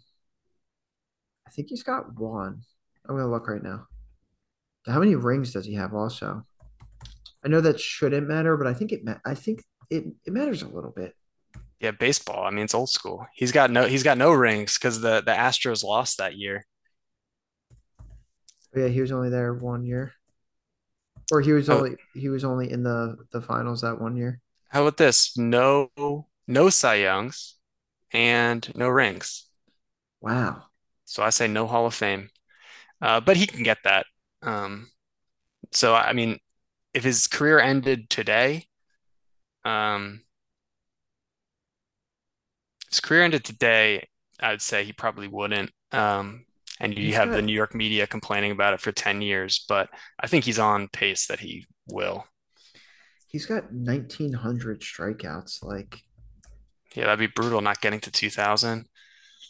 think he's got one. I'm gonna look right now. How many rings does he have also? I know that shouldn't matter, but I think it ma- I think it, it matters a little bit. Yeah, baseball. I mean, it's old school. He's got no he's got no rings because the the Astros lost that year. Oh, yeah, he was only there one year. Or he was How, only he was only in the the finals that one year. how about this? No no Cy Youngs and no rings. Wow. So I say no Hall of Fame. Uh, but he can get that. Um, so I mean, if his career ended today, um, his career ended today, I'd say he probably wouldn't. Um, and you have the New York media complaining about it for 10 years, but I think he's on pace that he will. he's got 1900 strikeouts. Like Yeah, that'd be brutal not getting to 2000.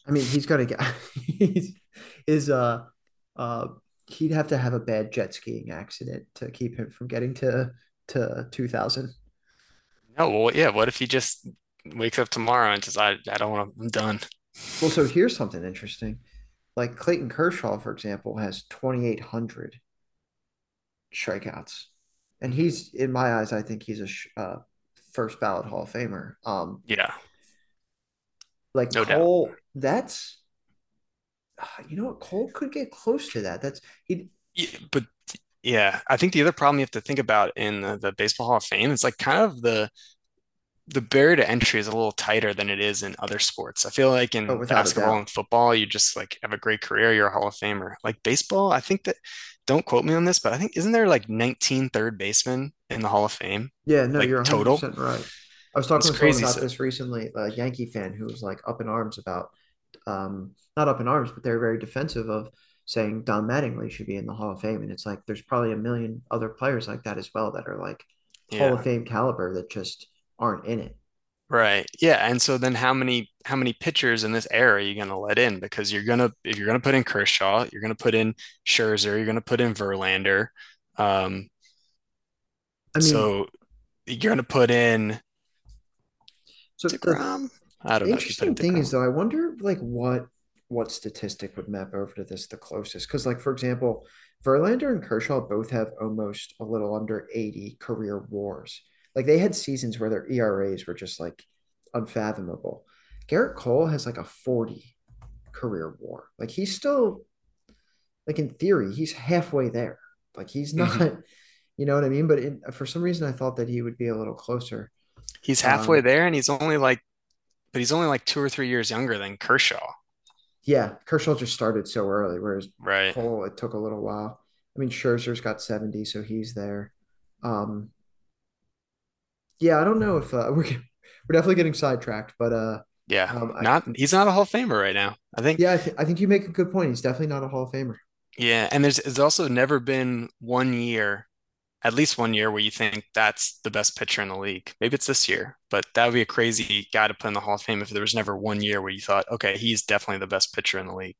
I mean, he's got to get he's is uh uh he'd have to have a bad jet skiing accident to keep him from getting to to 2000. No, well, yeah. What if he just wakes up tomorrow and says, "I, I don't want to. I'm done." Well, so here's something interesting. Like Clayton Kershaw, for example, has 2,800 strikeouts, and he's in my eyes, I think he's a uh, first ballot Hall of Famer. Um, Yeah, like no doubt. Cole, that's you know what Cole could get close to that. That's he. Yeah, but yeah, I think the other problem you have to think about in the, the Baseball Hall of Fame is like kind of the the barrier to entry is a little tighter than it is in other sports. I feel like Oh, in a basketball and football, you just like have a great career, you're a Hall of Famer. Like baseball, I think that don't quote me on this, but I think isn't there like 19 third basemen in the Hall of Fame? Yeah, no, Like you're total? 100% right. I was talking to crazy. about this recently, a Yankee fan who was like up in arms about, um, not up in arms, but they're very defensive of saying Don Mattingly should be in the Hall of Fame. And it's like there's probably a million other players like that as well that are like Hall of. Fame caliber that just aren't in it. Right. Yeah. And so then how many how many pitchers in this era are you gonna let in? Because you're gonna if you're gonna put in Kershaw, you're gonna put in Scherzer, you're gonna put in Verlander. Um, I mean, so you're gonna put in so the DeGrom. I don't The know if you put in interesting thing is DeGrom. though, I wonder like what what statistic would map over to this the closest? Because like for example, Verlander and Kershaw both have almost a little under 80 career WARs. Like they had seasons where their ERAs were just like unfathomable. Gerrit Cole has like a 40 career WAR. Like he's still like in theory, he's halfway there. Like he's not, hmm you know what I mean? But in, for some reason, I thought that he would be a little closer. He's halfway Um, there, and he's only like, but he's only like two or three years younger than Kershaw. Yeah, Kershaw just started so early, whereas Right. Cole, it took a little while. I mean, Scherzer's got 70, so he's there. Um, yeah, I don't know if uh, we're we're definitely getting sidetracked, but uh, Yeah. um, I, Not he's not a Hall of Famer right now. I think. yeah, I, th I think you make a good point. He's definitely not a Hall of Famer. Yeah. And there's there's also never been one year at least one year where you think that's the best pitcher in the league. Maybe it's this year, but that would be a crazy guy to put in the Hall of Fame if there was never one year where you thought, okay, he's definitely the best pitcher in the league.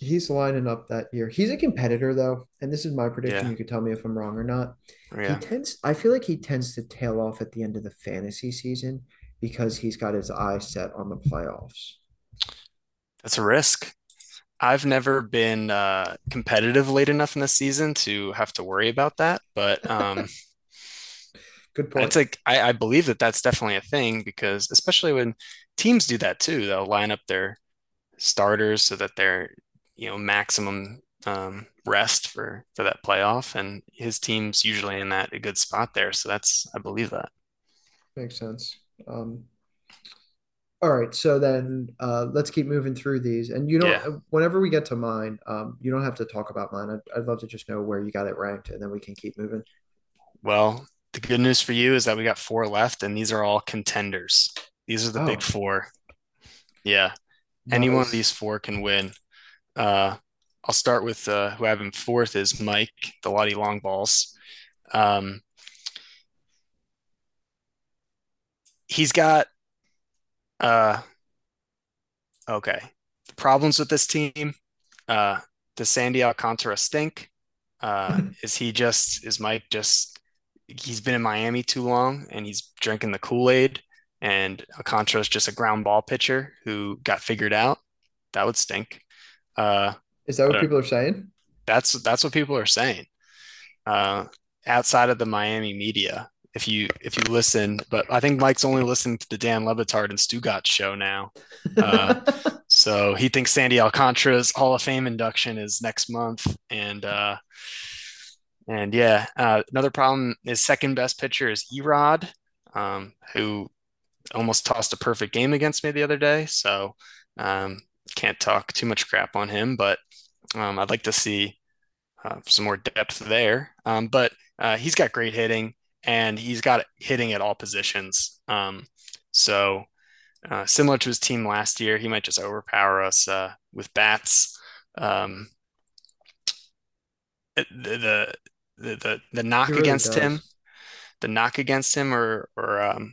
He's lining up that year. He's a competitor though, and this is my prediction. Yeah, You could tell me if I'm wrong or not. Oh, he tends, I feel like he tends to tail off at the end of the fantasy season because he's got his eye set on the playoffs. that's a risk. I've never been uh, competitive late enough in the season to have to worry about that, but um, Good point. it's like I, I believe that that's definitely a thing because especially when teams do that too, they'll line up their starters so that they're you know maximum um, rest for for that playoff, and his team's usually in that a good spot there. So that's I believe that. Makes sense. Um, All right, so then uh, let's keep moving through these. And you Yeah. don't, whenever we get to mine, um, you don't have to talk about mine. I'd, I'd love to just know where you got it ranked, and then we can keep moving. Well, the good news for you is that we got four left, and these are all contenders. These are the big four. Yeah. Any one of these four can win. Uh, I'll start with uh, who I have in fourth is Mike, the Lottie Long Balls. Um, he's got uh, okay. The problems with this team. Uh, does Sandy Alcantara stink? Uh, is he just is Mike just he's been in Miami too long and he's drinking the Kool-Aid and Alcantara's just a ground ball pitcher who got figured out? That would stink. Uh, Is that what people are saying? that's that's what people are saying. Uh, outside of the Miami media, if you if you listen, but I think Mike's only listening to the Dan Le Batard and Stugatz show now. Uh, so he thinks Sandy Alcantara's Hall of Fame induction is next month, and uh, and yeah, uh, another problem is second best pitcher is Erod, um, who almost tossed a perfect game against me the other day. So um, can't talk too much crap on him, but um, I'd like to see uh, some more depth there. Um, but uh, he's got great hitting, and he's got hitting at all positions. Um, so uh, similar to his team last year, he might just overpower us uh, with bats. Um, the, the the the knock really against him, the knock against him, or or um,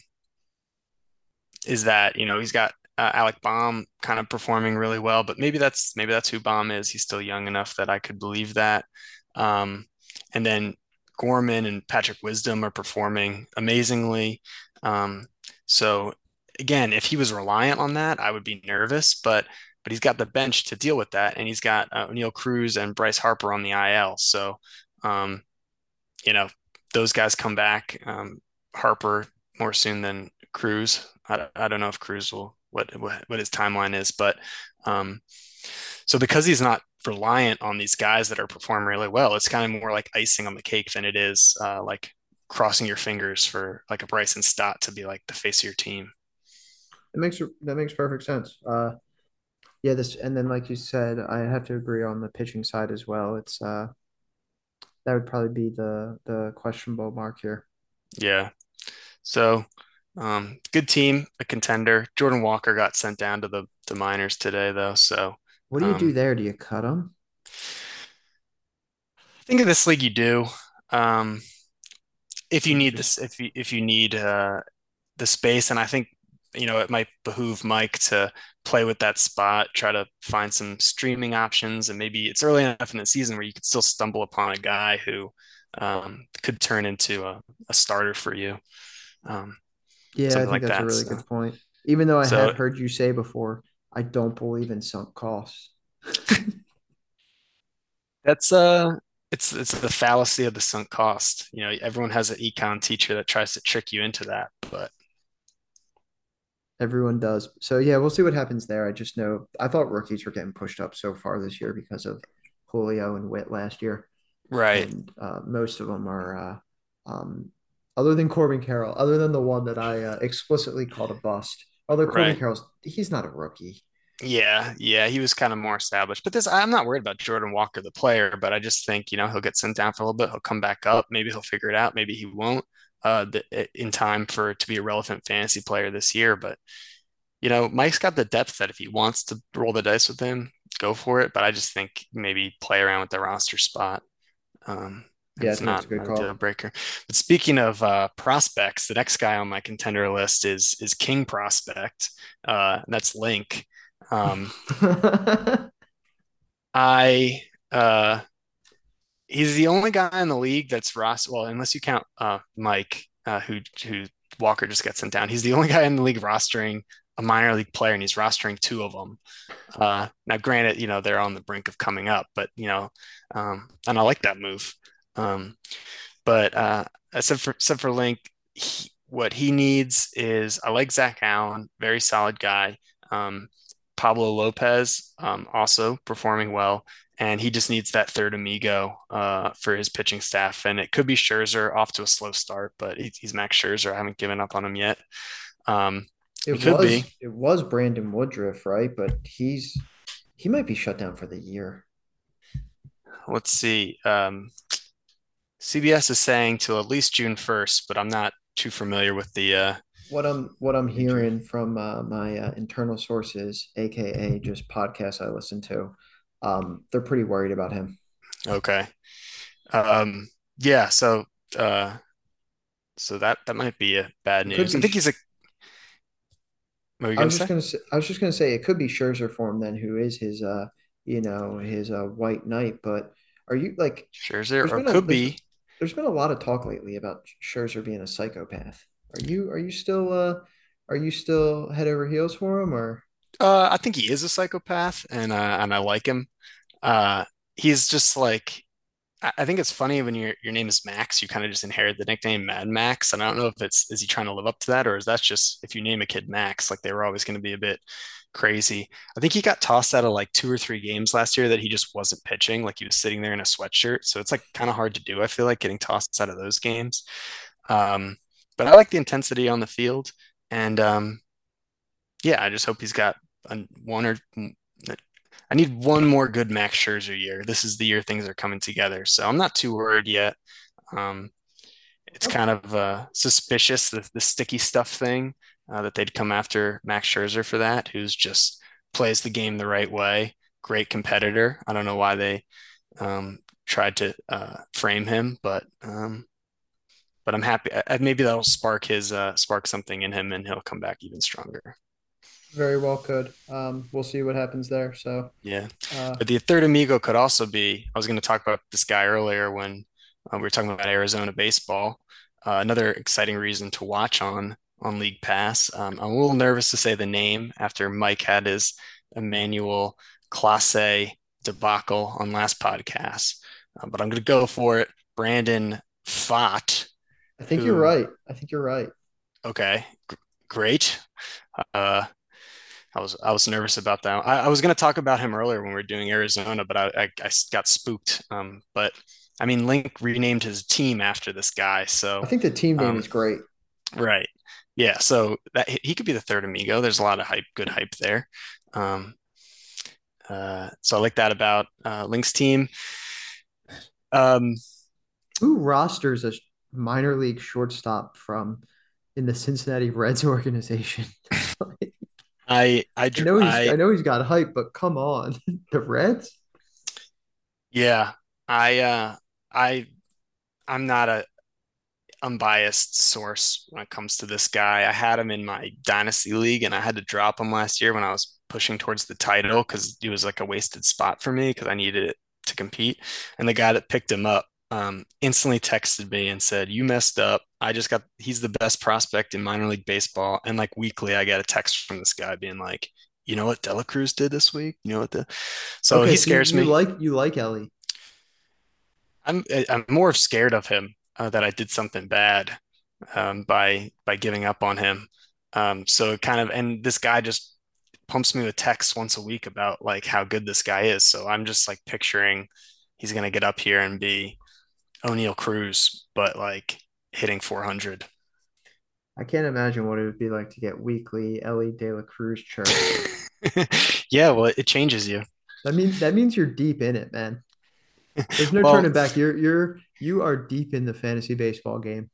is that you know he's got uh, Alec Bohm kind of performing really well, but maybe that's maybe that's who Bohm is. He's still young enough that I could believe that. Um, and then Gorman and Patrick Wisdom are performing amazingly. Um, so again, if he was reliant on that, I would be nervous, but but he's got the bench to deal with that, and he's got uh, Oneil Cruz and Bryce Harper on the IL. So, um, you know, those guys come back. Um, Harper more soon than Cruz. I, I don't know if Cruz will what what, what his timeline is, but um, so because he's not reliant on these guys that are performing really well, it's kind of more like icing on the cake than it is uh, like crossing your fingers for like a Bryson Stott to be like the face of your team. It makes that makes perfect sense. Uh, yeah, this and then like you said, I have to agree on the pitching side as well. It's uh, that would probably be the the questionable mark here. Yeah. So, um, good team, a contender. Jordan Walker got sent down to the the minors today, though. So, what do you do um, there? Do you cut them? I think in this league you do. Um, if you need this, if you if you need uh, the space, and I think you know it might behoove Mike to play with that spot, try to find some streaming options, and maybe it's early enough in the season where you could still stumble upon a guy who um, could turn into a, a starter for you, um, yeah, I think like that's a really So, good point. Even though I have heard you say before, I don't believe in sunk costs. that's uh, it's it's the fallacy of the sunk cost. You know, everyone has an econ teacher that tries to trick you into that, but Everyone does. So yeah, we'll see what happens there. I just know I thought rookies were getting pushed up so far this year because of Julio and Witt last year, right, and uh, most of them are, uh, um, other than Corbin Carroll, other than the one that I uh, explicitly called a bust. Although Corbin right. Carroll's he's not a rookie. Yeah, yeah, he was kind of more established. But this, I'm not worried about Jordan Walker, the player, but I just think, you know, he'll get sent down for a little bit. He'll come back up. Maybe he'll figure it out. Maybe he won't uh, the, in time for to be a relevant fantasy player this year. But, you know, Mike's got the depth that if he wants to roll the dice with him, go for it. But I just think maybe play around with the roster spot. Um, Yeah, it's not, a good a deal call. breaker. But speaking of uh, prospects, the next guy on my contender list is is King Prospect. Uh, that's Link. Um, I uh he's the only guy in the league that's roster well, unless you count uh Mike, uh who who Walker just got sent down. He's the only guy in the league rostering a minor league player and he's rostering two of them. Uh now granted, you know, they're on the brink of coming up, but you know, um and I like that move. Um but uh except for except for Link, he, what he needs is I like Zac Gallen, very solid guy. Um Pablo Lopez, um, also performing well, and he just needs that third amigo uh, for his pitching staff. And it could be Scherzer off to a slow start, but he's, he's Max Scherzer. I haven't given up on him yet. Um, It could be. was it was Brandon Woodruff, right? But he's he might be shut down for the year. Let's see. Um, CBS is saying till at least June 1st, but I'm not too familiar with the uh, What I'm what I'm hearing from uh, my uh, internal sources, aka just podcasts I listen to, um, they're pretty worried about him. Okay. Um, yeah. So, uh, so that that might be a bad could news. I think he's a. What were you I was just gonna say. I was just gonna say it could be Scherzer for him then, who is his uh, you know, his uh, white knight. But are you like? Scherzer, or been a could be. There's been a lot of talk lately about Scherzer being a psychopath. Are you are you still uh, are you still head over heels for him or? Uh, I think he is a psychopath, and uh, and I like him. Uh, he's just like I think it's funny when your your name is Max, you kind of just inherit the nickname Mad Max. And I don't know if it's is he trying to live up to that, or is that just if you name a kid Max, like they were always going to be a bit crazy. I think he got tossed out of like two or three games last year that he just wasn't pitching, like he was sitting there in a sweatshirt. So it's like kind of hard to do. I feel like getting tossed out of those games. Um, but I like the intensity on the field, and um, yeah, I just hope he's got a, one or I need one more good Max Scherzer year. This is the year things are coming together. So I'm not too worried yet. Um, it's kind of uh, suspicious the, the sticky stuff thing uh, that they'd come after Max Scherzer for that, who's just plays the game the right way. Great competitor. I don't know why they um, tried to uh, frame him, but um, but I'm happy. I, maybe that'll spark his uh, spark something in him, and he'll come back even stronger. Very well could. Um, we'll see what happens there. So, Yeah. uh, But the third amigo could also be, I was going to talk about this guy earlier when Uh, we were talking about Arizona baseball. Uh, another exciting reason to watch on on League Pass. Um, I'm a little nervous to say the name after Mike had his Emmanuel Clase debacle on last podcast, uh, but I'm going to go for it. Brandon Pfaadt. I think who, you're right. I think you're right. Okay, G- great. Uh, I was I was nervous about that. I, I was going to talk about him earlier when we were doing Arizona, but I I, I got spooked. Um, but I mean, Link renamed his team after this guy, so I think the team name um, is great. Right. Yeah. So that he could be the third amigo. There's a lot of hype, good hype there. Um, uh, so I like that about uh, Link's team. Um, Who rosters a minor league shortstop from in the Cincinnati Reds organization? I I, I know he's I, I, know he's got hype, but come on, the Reds. Yeah, I uh, I I'm not a unbiased source when it comes to this guy. I had him in my dynasty league, and I had to drop him last year when I was pushing towards the title because he was like a wasted spot for me because I needed it to compete. And the guy that picked him up um, instantly texted me and said, "You messed up. I just got. He's the best prospect in minor league baseball." And like weekly, I get a text from this guy being like, "You know what De La Cruz did this week? You know what the?" So okay, he scares so you, you me. Like you like Elly. I'm I'm more scared of him uh, that I did something bad um, by by giving up on him. Um, so kind of, and this guy just pumps me with texts once a week about like how good this guy is. So I'm just like picturing he's gonna get up here and be Oneil Cruz, but like hitting 400. I can't imagine what it would be like to get weekly Elly De La Cruz chirp. yeah, well, it changes you. That means that means you're deep in it, man. There's no well, turning back. You're you're you are deep in the fantasy baseball game.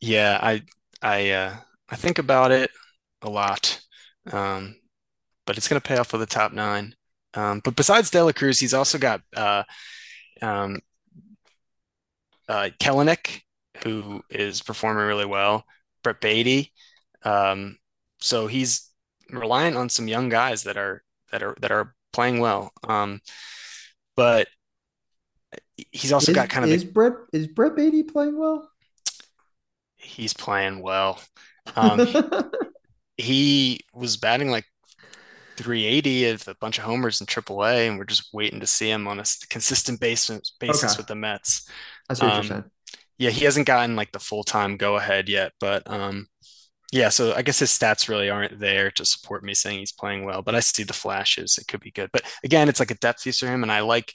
Yeah, I I uh, I think about it a lot, um, but it's gonna pay off with the top nine. Um, but besides De La Cruz, he's also got uh, um, uh, Kelenic, who is performing really well, Brett Baty, Um, so he's reliant on some young guys that are that are that are playing well. Um, but he's also is, got kind of is a, Brett is Brett Baty playing well? He's playing well. Um, he was batting like 380 of a bunch of homers in AAA, and we're just waiting to see him on a consistent basis basis okay. with the Mets. That's what um, you're saying. Yeah, he hasn't gotten like the full time go ahead yet, but um, yeah. So I guess his stats really aren't there to support me saying he's playing well, but I see the flashes. It could be good, but again, it's like a depth piece for him, and I like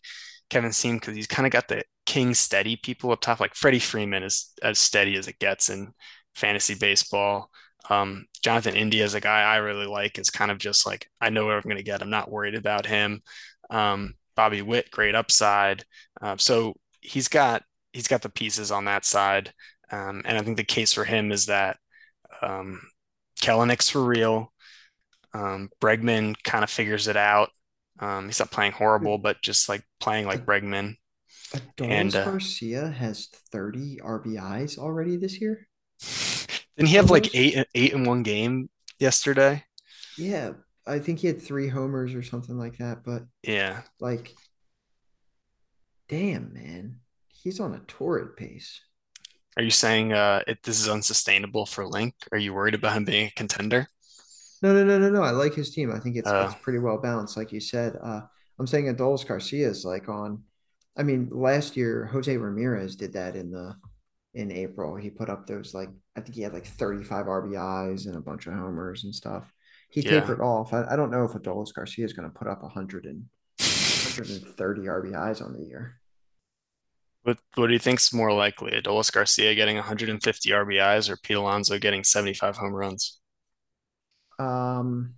Kevin Seam because he's kind of got the king steady people up top. Like Freddie Freeman is as steady as it gets in fantasy baseball. Um, Jonathan India is a guy I really like. It's kind of just like I know what I'm going to get. I'm not worried about him. Um, Bobby Witt, great upside. Uh, so he's got he's got the pieces on that side. Um, and I think the case for him is that um, Kelenic's for real. Um, Bregman kind of figures it out. Um, he's not playing horrible, but just like playing like Bregman. Adolis and uh, Garcia has 30 RBIs already this year. Didn't he have like eight eight in one game yesterday? Yeah, I think he had three homers or something like that. But yeah, like, damn man, he's on a torrid pace. Are you saying uh, it, this is unsustainable for Link? Are you worried about him being a contender? No, no, no, no, no. I like his team. I think it's uh, it's pretty well balanced, like you said. Uh, I'm saying Adolis Garcia is like on. I mean, last year Jose Ramirez did that in the in April. He put up those like I think he had like 35 RBIs and a bunch of homers and stuff. He yeah. tapered off. I, I, don't know if Adolis Garcia is going to put up 100 and 130 RBIs on the year. What what do you think's more likely? Adolis Garcia getting 150 RBIs or Pete Alonso getting 75 home runs? Um,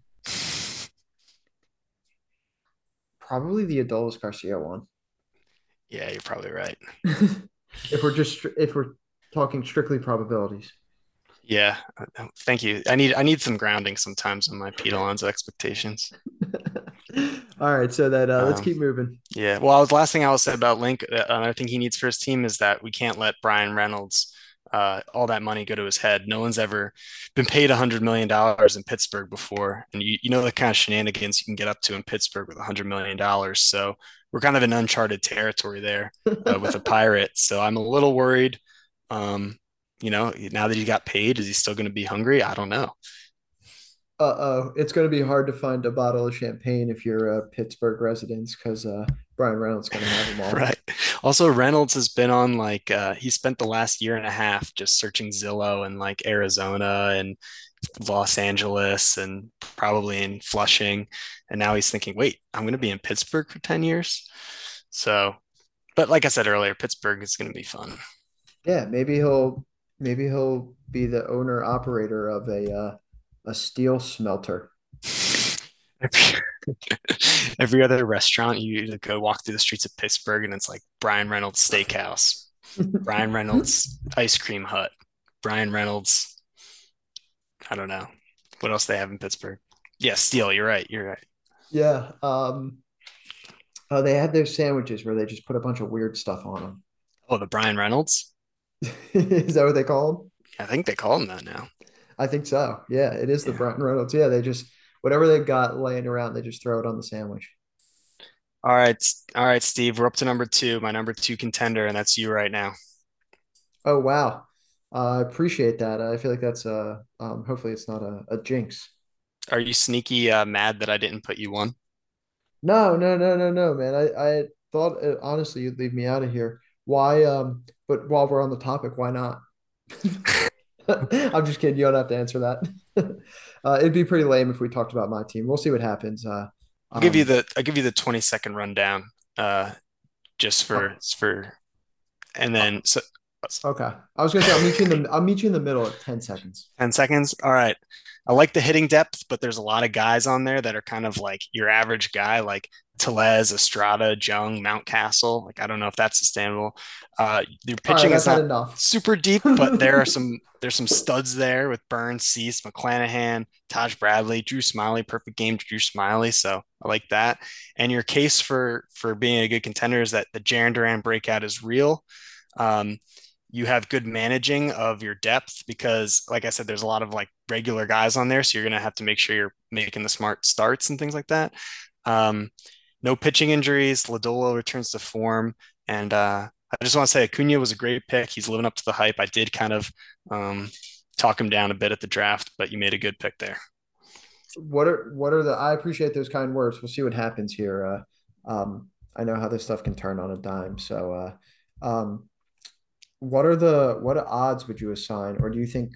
probably the Adolis Garcia one. Yeah, you're probably right. if we're just if we're talking strictly probabilities. Yeah, thank you. I need I need some grounding sometimes on my Pete Alonso expectations. All right, so that uh, let's um, keep moving. Yeah, well, the last thing I will say about Link, uh, another thing he needs for his team is that we can't let Bryan Reynolds uh, all that money go to his head. No one's ever been paid a hundred million dollars in Pittsburgh before, and you you know the kind of shenanigans you can get up to in Pittsburgh with a hundred million dollars. So we're kind of in uncharted territory there uh, with the Pirates. So I'm a little worried. Um, you know, now that he got paid, is he still going to be hungry? I don't know. Uh oh, it's going to be hard to find a bottle of champagne if you're a Pittsburgh resident because uh, Bryan Reynolds going to have them all. right. Also, Reynolds has been on like uh, he spent the last year and a half just searching Zillow and like Arizona and Los Angeles and probably in Flushing, and now he's thinking, wait, I'm going to be in Pittsburgh for ten years. So, but like I said earlier, Pittsburgh is going to be fun. Yeah, maybe he'll maybe he'll be the owner operator of a uh, a steel smelter. Every, other restaurant you go walk through the streets of Pittsburgh and it's like Bryan Reynolds Steakhouse, Bryan Reynolds Ice Cream Hut, Bryan Reynolds. I don't know what else they have in Pittsburgh. Yeah, steel. You're right. You're right. Yeah. Um, oh, they have those sandwiches where they just put a bunch of weird stuff on them. Oh, the Bryan Reynolds. Is that what they call them? I think they call them that now. I think so. Yeah, it is the yeah. Bryan Reynolds. Yeah, they just whatever they've got laying around, they just throw it on the sandwich. All right, all right, Steve. We're up to number two, my number two contender, and that's you right now. Oh wow, uh, I appreciate that. I feel like that's a um, hopefully it's not a, a jinx. Are you sneaky uh, mad that I didn't put you one? No, no, no, no, no, man. I I thought uh, honestly you'd leave me out of here. Why? Um, but while we're on the topic, why not? I'm just kidding. You don't have to answer that. uh, it'd be pretty lame if we talked about my team. We'll see what happens. Uh, I'll give you um, the I'll give you the 20 second rundown. Uh, just for for, and then so. Okay, I was gonna say I'll meet you in the I'll meet you in the middle at 10 seconds. 10 seconds. All right. I like the hitting depth, but there's a lot of guys on there that are kind of like your average guy, like Tellez, Estrada, Jung, Mountcastle. Like I don't know if that's sustainable. Uh, your pitching right, is not enough. super deep, but there are some there's some studs there with Burnes, Cease, McClanahan, Taj Bradley, Drew Smyly. perfect game, Drew Smyly. So I like that. And your case for for being a good contender is that the Jarren Duran breakout is real. Um, you have good managing of your depth because like i said there's a lot of like regular guys on there so you're going to have to make sure you're making the smart starts and things like that um, no pitching injuries. Lodolo returns to form. And uh, I just want to say Acuna was a great pick. He's living up to the hype. I did kind of um, talk him down a bit at the draft, but you made a good pick there. What are what are the? I appreciate those kind words. We'll see what happens here. Uh, um, I know how this stuff can turn on a dime. So, uh, um, what are the what odds would you assign, or do you think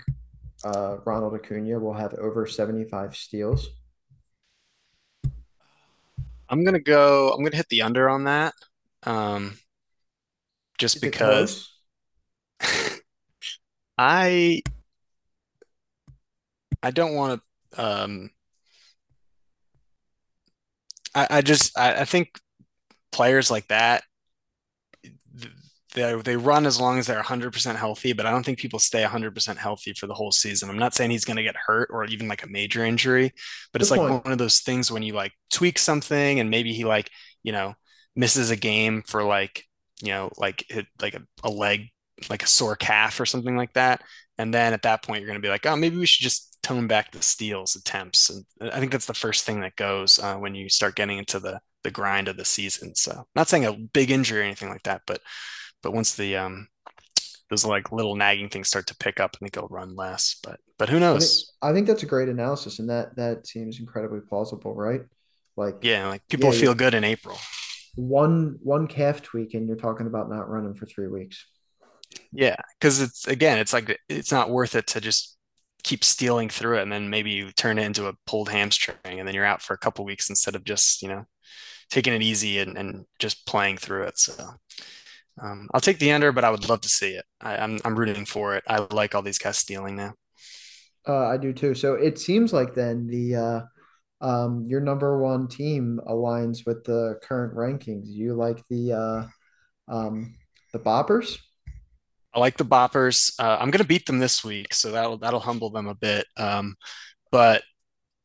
uh, Ronald Acuna will have over seventy five steals? I'm gonna go. I'm gonna hit the under on that, um, just Is because I I don't want to. Um, I, I just I, I think players like that they they run as long as they're 100% healthy, but I don't think people stay 100% healthy for the whole season. I'm not saying he's going to get hurt or even like a major injury, but Good it's point. like one of those things when you like tweak something and maybe he like, you know, misses a game for like, you know, like hit like a, a leg, like a sore calf or something like that. And then at that point, you're going to be like, oh, maybe we should just tone back the steals attempts. And I think that's the first thing that goes uh, when you start getting into the the grind of the season. So, not saying a big injury or anything like that, but but once the um, those like little nagging things start to pick up, I think it'll run less. But but who knows? I think, I think that's a great analysis, and that that seems incredibly plausible, right? Like yeah, like people yeah, feel good in April. One one calf tweak, and you're talking about not running for three weeks. Yeah, because it's again, it's like it's not worth it to just keep stealing through it, and then maybe you turn it into a pulled hamstring, and then you're out for a couple weeks instead of just you know taking it easy and, and just playing through it. So um, I'll take the under, but I would love to see it. I, am I'm, I'm rooting for it. I like all these guys stealing now. Uh, I do too. So it seems like then the uh, um, your number one team aligns with the current rankings. You like the uh, um, the Boppers. I like the Boppers. Uh, I'm going to beat them this week, so that'll that'll humble them a bit. Um, but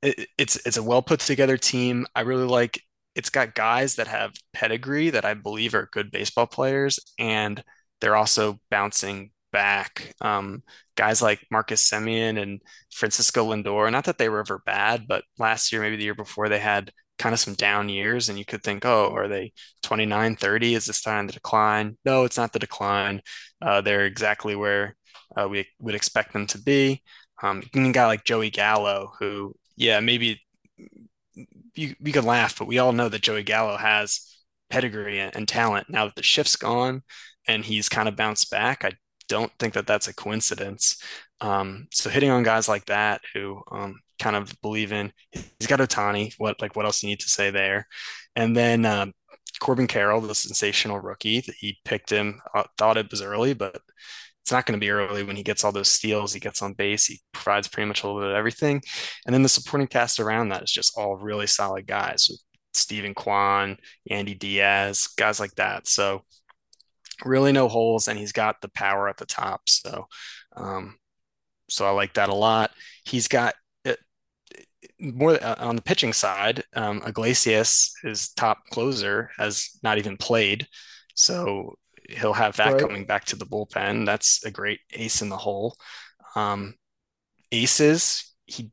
it, it's it's a well put together team. I really like it's got guys that have pedigree that I believe are good baseball players, and they're also bouncing back. Um, guys like Marcus Semien and Francisco Lindor, not that they were ever bad, but last year, maybe the year before, they had kind of some down years and you could think, oh, are they 29, 30? Is this time the decline? No, it's not the decline. Uh, they're exactly where uh, we would expect them to be. Um, even a guy like Joey Gallo, who, yeah, maybe you, you can laugh, but we all know that Joey Gallo has pedigree and talent. Now that the shift's gone and he's kind of bounced back, I don't think that that's a coincidence. Um, so hitting on guys like that who um, kind of believe in, he's got Ohtani. What like what else you need to say there? And then uh, Corbin Carroll, the sensational rookie, that he picked him. Uh, thought it was early, but it's not going to be early when he gets all those steals. He gets on base. He provides pretty much a little bit of everything. And then the supporting cast around that is just all really solid guys with Steven Kwan, Yandy Diaz, guys like that. So really no holes, and he's got the power at the top. So, um, so I like that a lot. He's got it, more uh, on the pitching side. Um, Iglesias, his top closer, has not even played, so he'll have that right. coming back to the bullpen. That's a great ace in the hole. Um, aces, he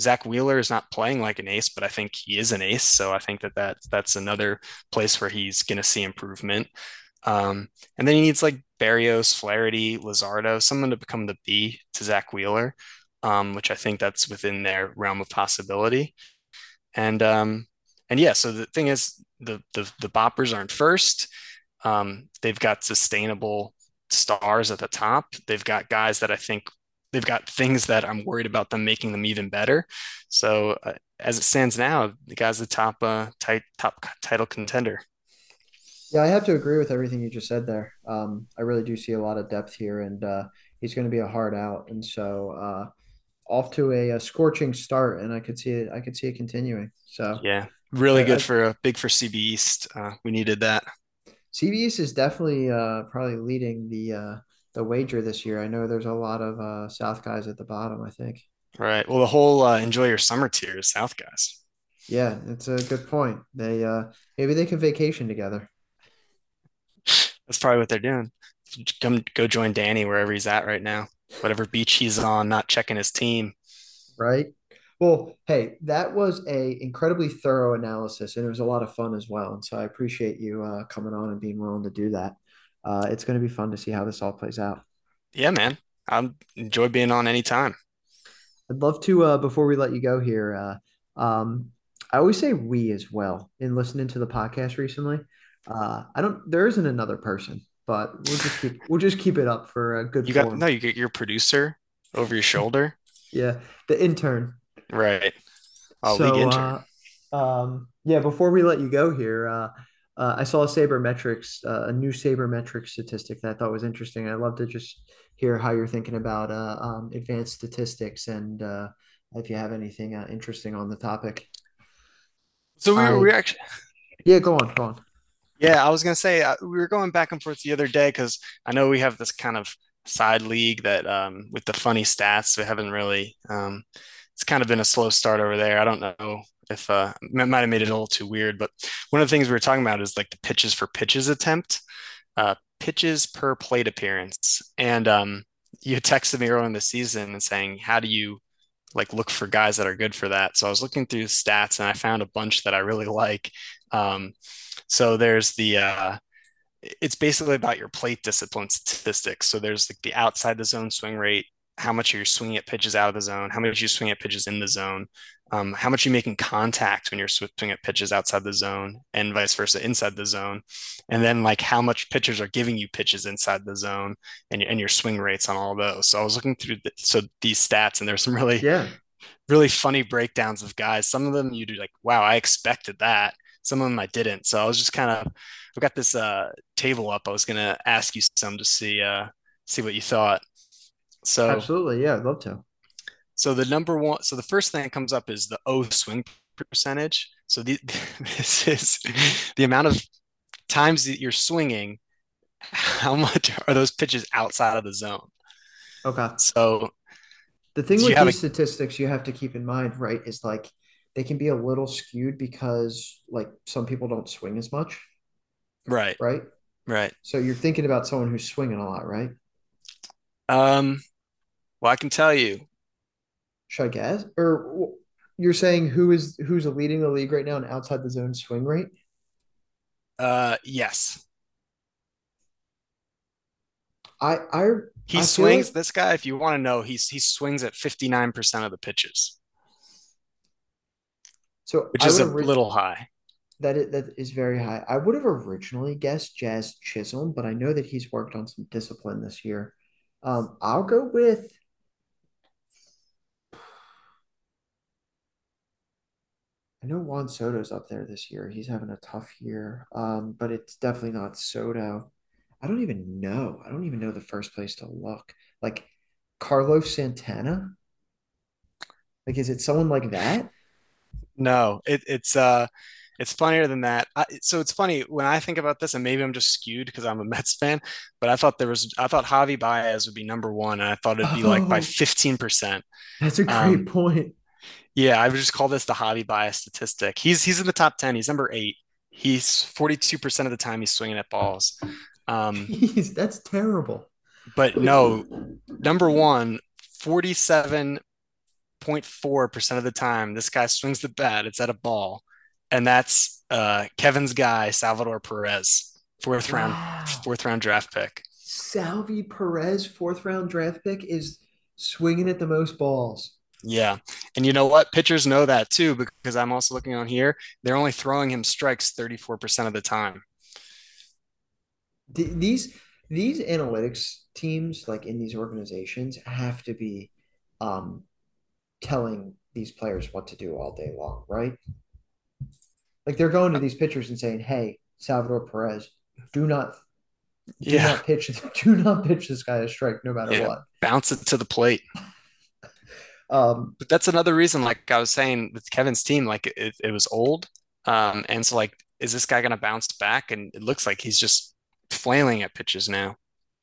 Zack Wheeler is not playing like an ace, but I think he is an ace. So I think that, that that's another place where he's going to see improvement. Um, and then he needs like Berrios, Flaherty, Luzardo, someone to become the B to Zack Wheeler, um, which I think that's within their realm of possibility. And um, and yeah, so the thing is, the the the boppers aren't first. Um, they've got sustainable stars at the top. They've got guys that I think they've got things that I'm worried about them making them even better. So uh, as it stands now, the guy's the top uh, tight, top title contender. Yeah, I have to agree with everything you just said there. Um, I really do see a lot of depth here, and uh, he's going to be a hard out, and so uh, off to a, a, scorching start, and I could see it. I could see it continuing. So yeah, really I, good I, for a big for CB East. Uh, we needed that. CB East is definitely uh, probably leading the uh, the wager this year. I know there's a lot of uh, South guys at the bottom. I think. Right. Well, the whole enjoy your summer tier is South guys. Yeah, it's a good point. They uh, maybe they can vacation together. That's probably what they're doing. Come go join Danny wherever he's at right now. Whatever beach he's on, not checking his team. Right. Well, hey, that was a incredibly thorough analysis, and it was a lot of fun as well. And so I appreciate you uh, coming on and being willing to do that. Uh, it's going to be fun to see how this all plays out. Yeah, man. I enjoy being on anytime. I'd love to uh, before we let you go here. Uh, um, I always say we as well in listening to the podcast recently. Uh, I don't. There isn't another person, but we'll just keep we'll just keep it up for a good. You form. got no. You get your producer over your shoulder. yeah, the intern. Right. Oh, so, league intern. Uh, um, yeah. Before we let you go here, uh, uh, I saw a sabermetrics, uh, a new sabermetrics statistic that I thought was interesting. I'd love to just hear how you're thinking about uh, um, advanced statistics and uh, if you have anything uh, interesting on the topic. So we were, we actually. Yeah, go on, go on. Yeah, I was gonna say uh, we were going back and forth the other day because I know we have this kind of side league that um, with the funny stats we haven't really. Um, it's kind of been a slow start over there. I don't know if uh, it might have made it a little too weird, but one of the things we were talking about is like the pitches for pitches attempt, uh, pitches per plate appearance, and um, you texted me earlier in the season and saying, "How do you like look for guys that are good for that?" So I was looking through the stats and I found a bunch that I really like. Um, so there's the uh, it's basically about your plate discipline statistics. So there's like the outside the zone swing rate, how much you're swinging at pitches out of the zone, how much you swing at pitches in the zone, um, how much you're making contact when you're swinging at pitches outside the zone, and vice versa inside the zone, and then like how much pitchers are giving you pitches inside the zone, and and your swing rates on all those. So I was looking through the, so these stats, and there's some really yeah really funny breakdowns of guys. Some of them you do like, wow, I expected that some of them I didn't. So I was just kind of I've got this uh, table up. I was gonna ask you some to see uh, see what you thought. So absolutely, yeah, I'd love to. So the number one, so the first thing that comes up is the O swing percentage. So the, this is the amount of times that you're swinging. How much are those pitches outside of the zone? Okay. So the thing with these a, statistics you have to keep in mind, right, is like they can be a little skewed because like some people don't swing as much. Right. Right. Right. So you're thinking about someone who's swinging a lot, right? Um, well, I can tell you, Should I guess? Or you're saying who is who's leading the league right now in outside the zone swing rate? uh, yes, I I he I feel like swings. This guy, if you want to know, he's he swings at 59% of the pitches, so which I is a little high. That is, that is very high. I would have originally guessed Jazz Chisholm, but I know that he's worked on some discipline this year. Um, I'll go with I know Juan Soto's up there this year. He's having a tough year. Um, but it's definitely not Soto. I don't even know. I don't even know the first place to look. Like Carlos Santana? Like, is it someone like that? No, it, it's uh, it's funnier than that. I, so it's funny when I think about this, and maybe I'm just skewed because I'm a Mets fan, but I thought there was, I thought Javi Baez would be number one, and I thought it'd be like by Oh, 15%. that's a great Um, point. Yeah, I would just call this the Javi bias statistic. He's he's in the top 10. He's number eight. He's 42% of the time he's swinging at balls. Um, Jeez, that's terrible. but no, number one, 47.4% of the time, this guy swings the bat. It's at a ball. And that's uh, Kevin's guy, Salvador Perez, fourth round, Wow. fourth round draft pick. Salvi Perez, fourth round draft pick, is swinging at the most balls. Yeah. And you know what? Pitchers know that too, because I'm also looking on here. They're only throwing him strikes 34% of the time. These these analytics teams, like in these organizations, have to be um, telling these players what to do all day long, right? Like they're going to these pitchers and saying, "Hey, Salvador Perez, do not do Yeah. not pitch do not pitch this guy a strike no matter Yeah. what." Bounce it to the plate. Um, But that's another reason, like I was saying with Kevin's team, like it, it was old. Um, and so like, is this guy gonna bounce back? And it looks like he's just flailing at pitches now.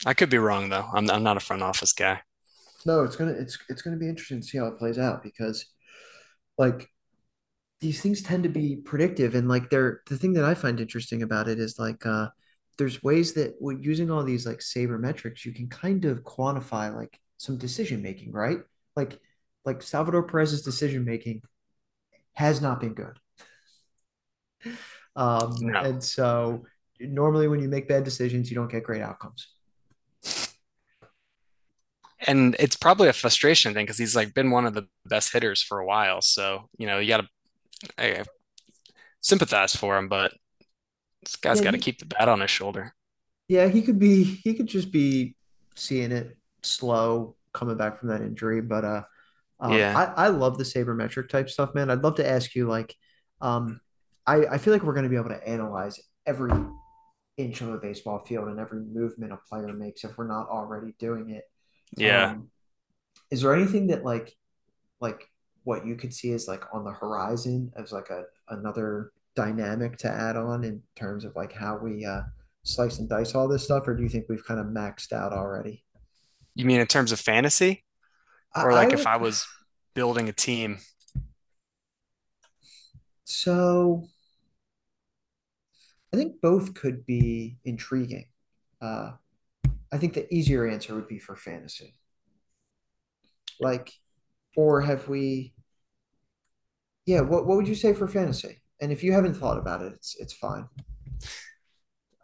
I could be wrong though. I'm I'm not a front office guy. no, it's gonna it's it's gonna be interesting to see how it plays out because like these things tend to be predictive and like they're the thing that I find interesting about it is like uh there's ways that with using all these like sabermetrics you can kind of quantify like some decision making, right? Like like Salvador Perez's decision making has not been good. Um No. and so normally when you make bad decisions you don't get great outcomes. And it's probably a frustration thing because he's like been one of the best hitters for a while. So, you know, you gotta sympathize for him, but this guy's Yeah, got to keep the bat on his shoulder. yeah, he could be he could just be seeing it slow coming back from that injury, but uh Um, Yeah. I, I love the sabermetric type stuff, man. I'd love to ask you, like, um, I, I feel like we're going to be able to analyze every inch of a baseball field and every movement a player makes if we're not already doing it. Yeah. Um, is there anything that like like what you could see is like on the horizon as like a another dynamic to add on in terms of like how we uh, slice and dice all this stuff, or do you think we've kind of maxed out already? You mean in terms of fantasy? Or I like if I was building a team? so. I think both could be intriguing. Uh, I think the easier answer would be for fantasy. Like, or have we? Yeah, what what would you say for fantasy? And if you haven't thought about it, it's it's fine.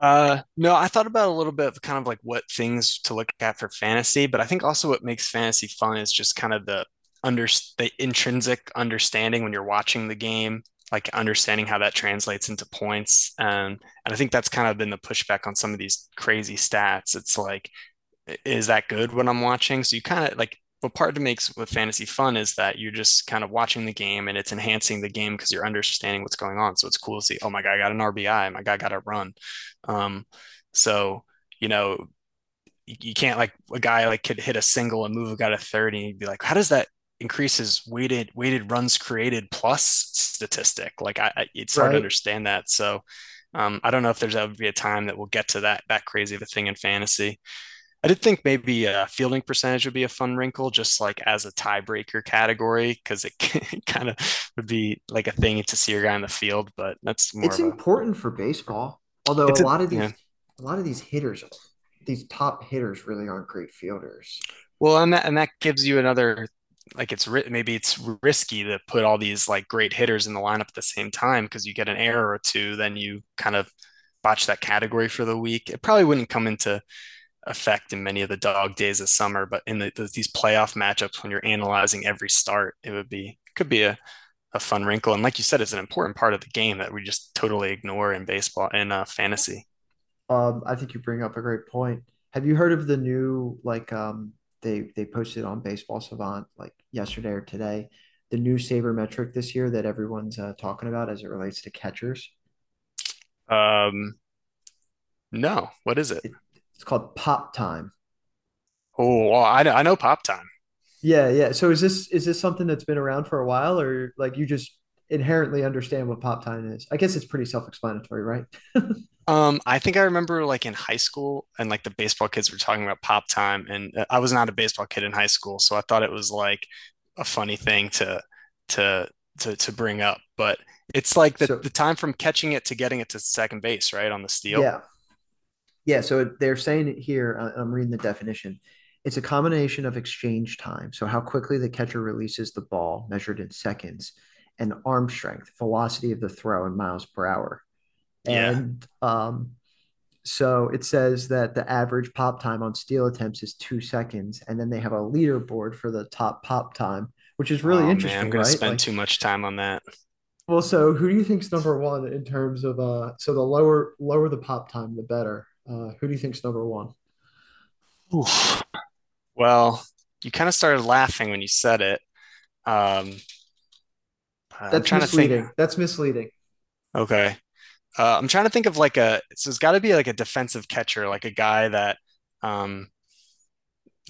Uh, no, I thought about a little bit of kind of like what things to look at for fantasy, but I think also what makes fantasy fun is just kind of the under the intrinsic understanding when you're watching the game, like understanding how that translates into points. Um, and I think that's kind of been the pushback on some of these crazy stats. It's like, is that good when I'm watching? So you kind of like what part makes with fantasy fun is that you're just kind of watching the game and it's enhancing the game because you're understanding what's going on. So it's cool to see, oh my guy got an RBI, my guy got a run. Um, so, you know, you, can't like a guy like could hit a single and move a guy to third, and you'd be like, how does that increase his weighted weighted runs created plus statistic? Like, I, I it's hard to understand that. So, um, I don't know if there's ever be a time that we'll get to that that crazy of a thing in fantasy. I did think maybe uh, fielding percentage would be a fun wrinkle, just like as a tiebreaker category, because it kind of would be like a thing to see your guy in the field. But that's more It's a important for baseball. Although a lot of yeah these a lot of these hitters these top hitters really aren't great fielders. Well, and that and that gives you another like it's maybe it's risky to put all these like great hitters in the lineup at the same time because you get an error or two, then you kind of botch that category for the week. It probably wouldn't come into effect in many of the dog days of summer, but in the, the, these playoff matchups when you're analyzing every start, it would be could be a, a fun wrinkle. And like you said, it's an important part of the game that we just totally ignore in baseball and uh, fantasy. Um, I think you bring up a great point. Have you heard of the new like um they they posted on Baseball Savant like yesterday or today the new sabermetric this year that everyone's uh, talking about as it relates to catchers? Um, no, what is it? It, it's called Pop Time. Oh, well, I, I know Pop Time. Yeah, yeah. So is this is this something that's been around for a while, or like you just inherently understand what Pop Time is? I guess it's pretty self-explanatory, right? Um, I think I remember like in high school and like the baseball kids were talking about pop time and uh, I was not a baseball kid in high school, so I thought it was like a funny thing to to to to bring up. But it's like the, So the time from catching it to getting it to second base, right? On the steal. yeah, yeah. So they're saying it here. uh, I'm reading the definition. It's a combination of exchange time, so how quickly the catcher releases the ball, measured in seconds, and arm strength, velocity of the throw in miles per hour. Yeah. And um, so it says that the average pop time on steal attempts is two seconds, and then they have a leaderboard for the top pop time, which is really Oh man, I'm interesting, gonna spend Like, too much time on that. well, so who do you think's number one in terms of uh? So the lower lower the pop time, the better. Uh, who do you think's number one? Oof. Well, you kind of started laughing when you said it. Um, That's trying to think. misleading. That's misleading. Okay. Uh, I'm trying to think of like a, so it's got to be like a defensive catcher, like a guy that, um,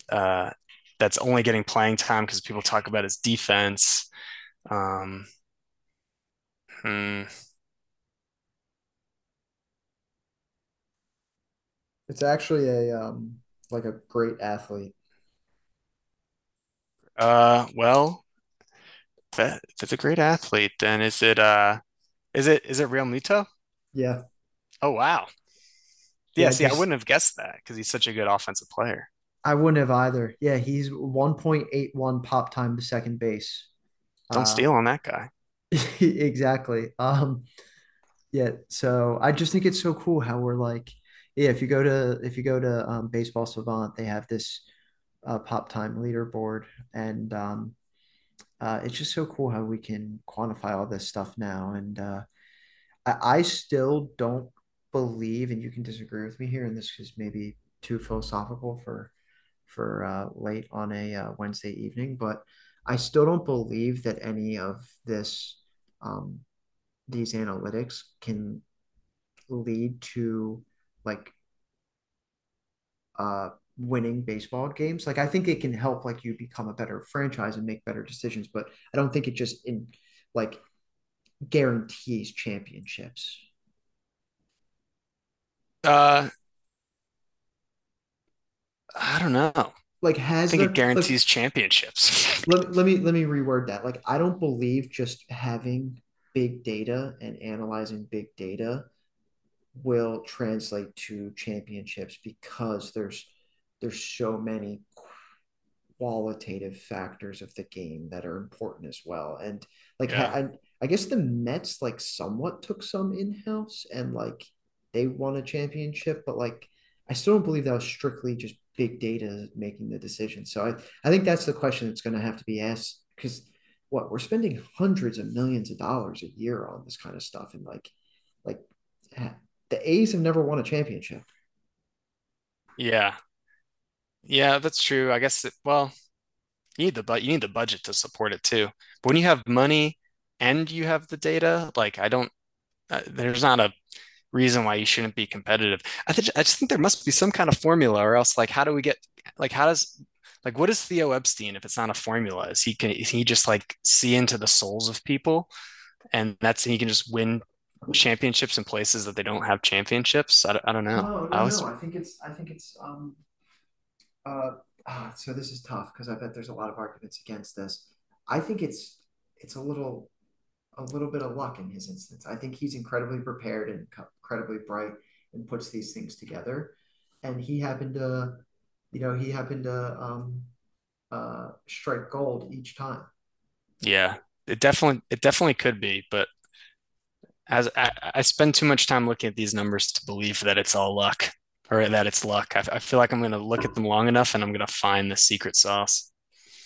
uh, that's only getting playing time because people talk about his defense. Um, hmm, It's actually a um like a great athlete. uh, well, that, if it's a great athlete, then is it, uh, is it, is it Realmuto? Yeah, Oh, wow. Yeah. yeah. See, I Just wouldn't have guessed that because he's such a good offensive player. I wouldn't have either. Yeah, he's 1.81 pop time to second base. Don't Uh, steal on that guy. exactly. Um, yeah. So I just think it's so cool how we're like, yeah. If you go to if you go to um, Baseball Savant, they have this uh, pop time leaderboard, and um, uh, it's just so cool how we can quantify all this stuff now. And uh, I, I still don't believe, and you can disagree with me here, and this is maybe too philosophical for for uh, late on a uh, Wednesday evening, but I still don't believe that any of this um, these analytics can lead to like uh winning baseball games. Like I think it can help like you become a better franchise and make better decisions, but I don't think it just in like guarantees championships. Uh, I don't know. Like has I think it there like guarantees championships. let, let me let me reword that. Like I don't believe just having big data and analyzing big data will translate to championships because there's there's so many qualitative factors of the game that are important as well. And like Yeah. I, I guess the Mets like somewhat took some in-house and like they won a championship, but like I still don't believe that was strictly just big data making the decision. So I, I think that's the question that's going to have to be asked because what we're spending hundreds of millions of dollars a year on this kind of stuff and like like the A's have never won a championship. Yeah. Yeah, that's true. I guess it, well, you need the but you need the budget to support it too. But when you have money and you have the data, like I don't uh, there's not a reason why you shouldn't be competitive. I think I just think there must be some kind of formula or else like how do we get like how does like what is Theo Epstein if it's not a formula? Is he can is he just like see into the souls of people and that's he can just win championships in places that they don't have championships? I, don't- I don't know. No, I no, was no. I think it's I think it's um uh ah, so this is tough because I bet there's a lot of arguments against this. I think it's it's a little a little bit of luck in his instance. I think he's incredibly prepared and incredibly bright and puts these things together. and he happened to, you know, he happened to um, uh, strike gold each time. Yeah, it definitely it definitely could be, but as I, I spend too much time looking at these numbers to believe that it's all luck or that it's luck. I, I feel like I'm going to look at them long enough and I'm going to find the secret sauce.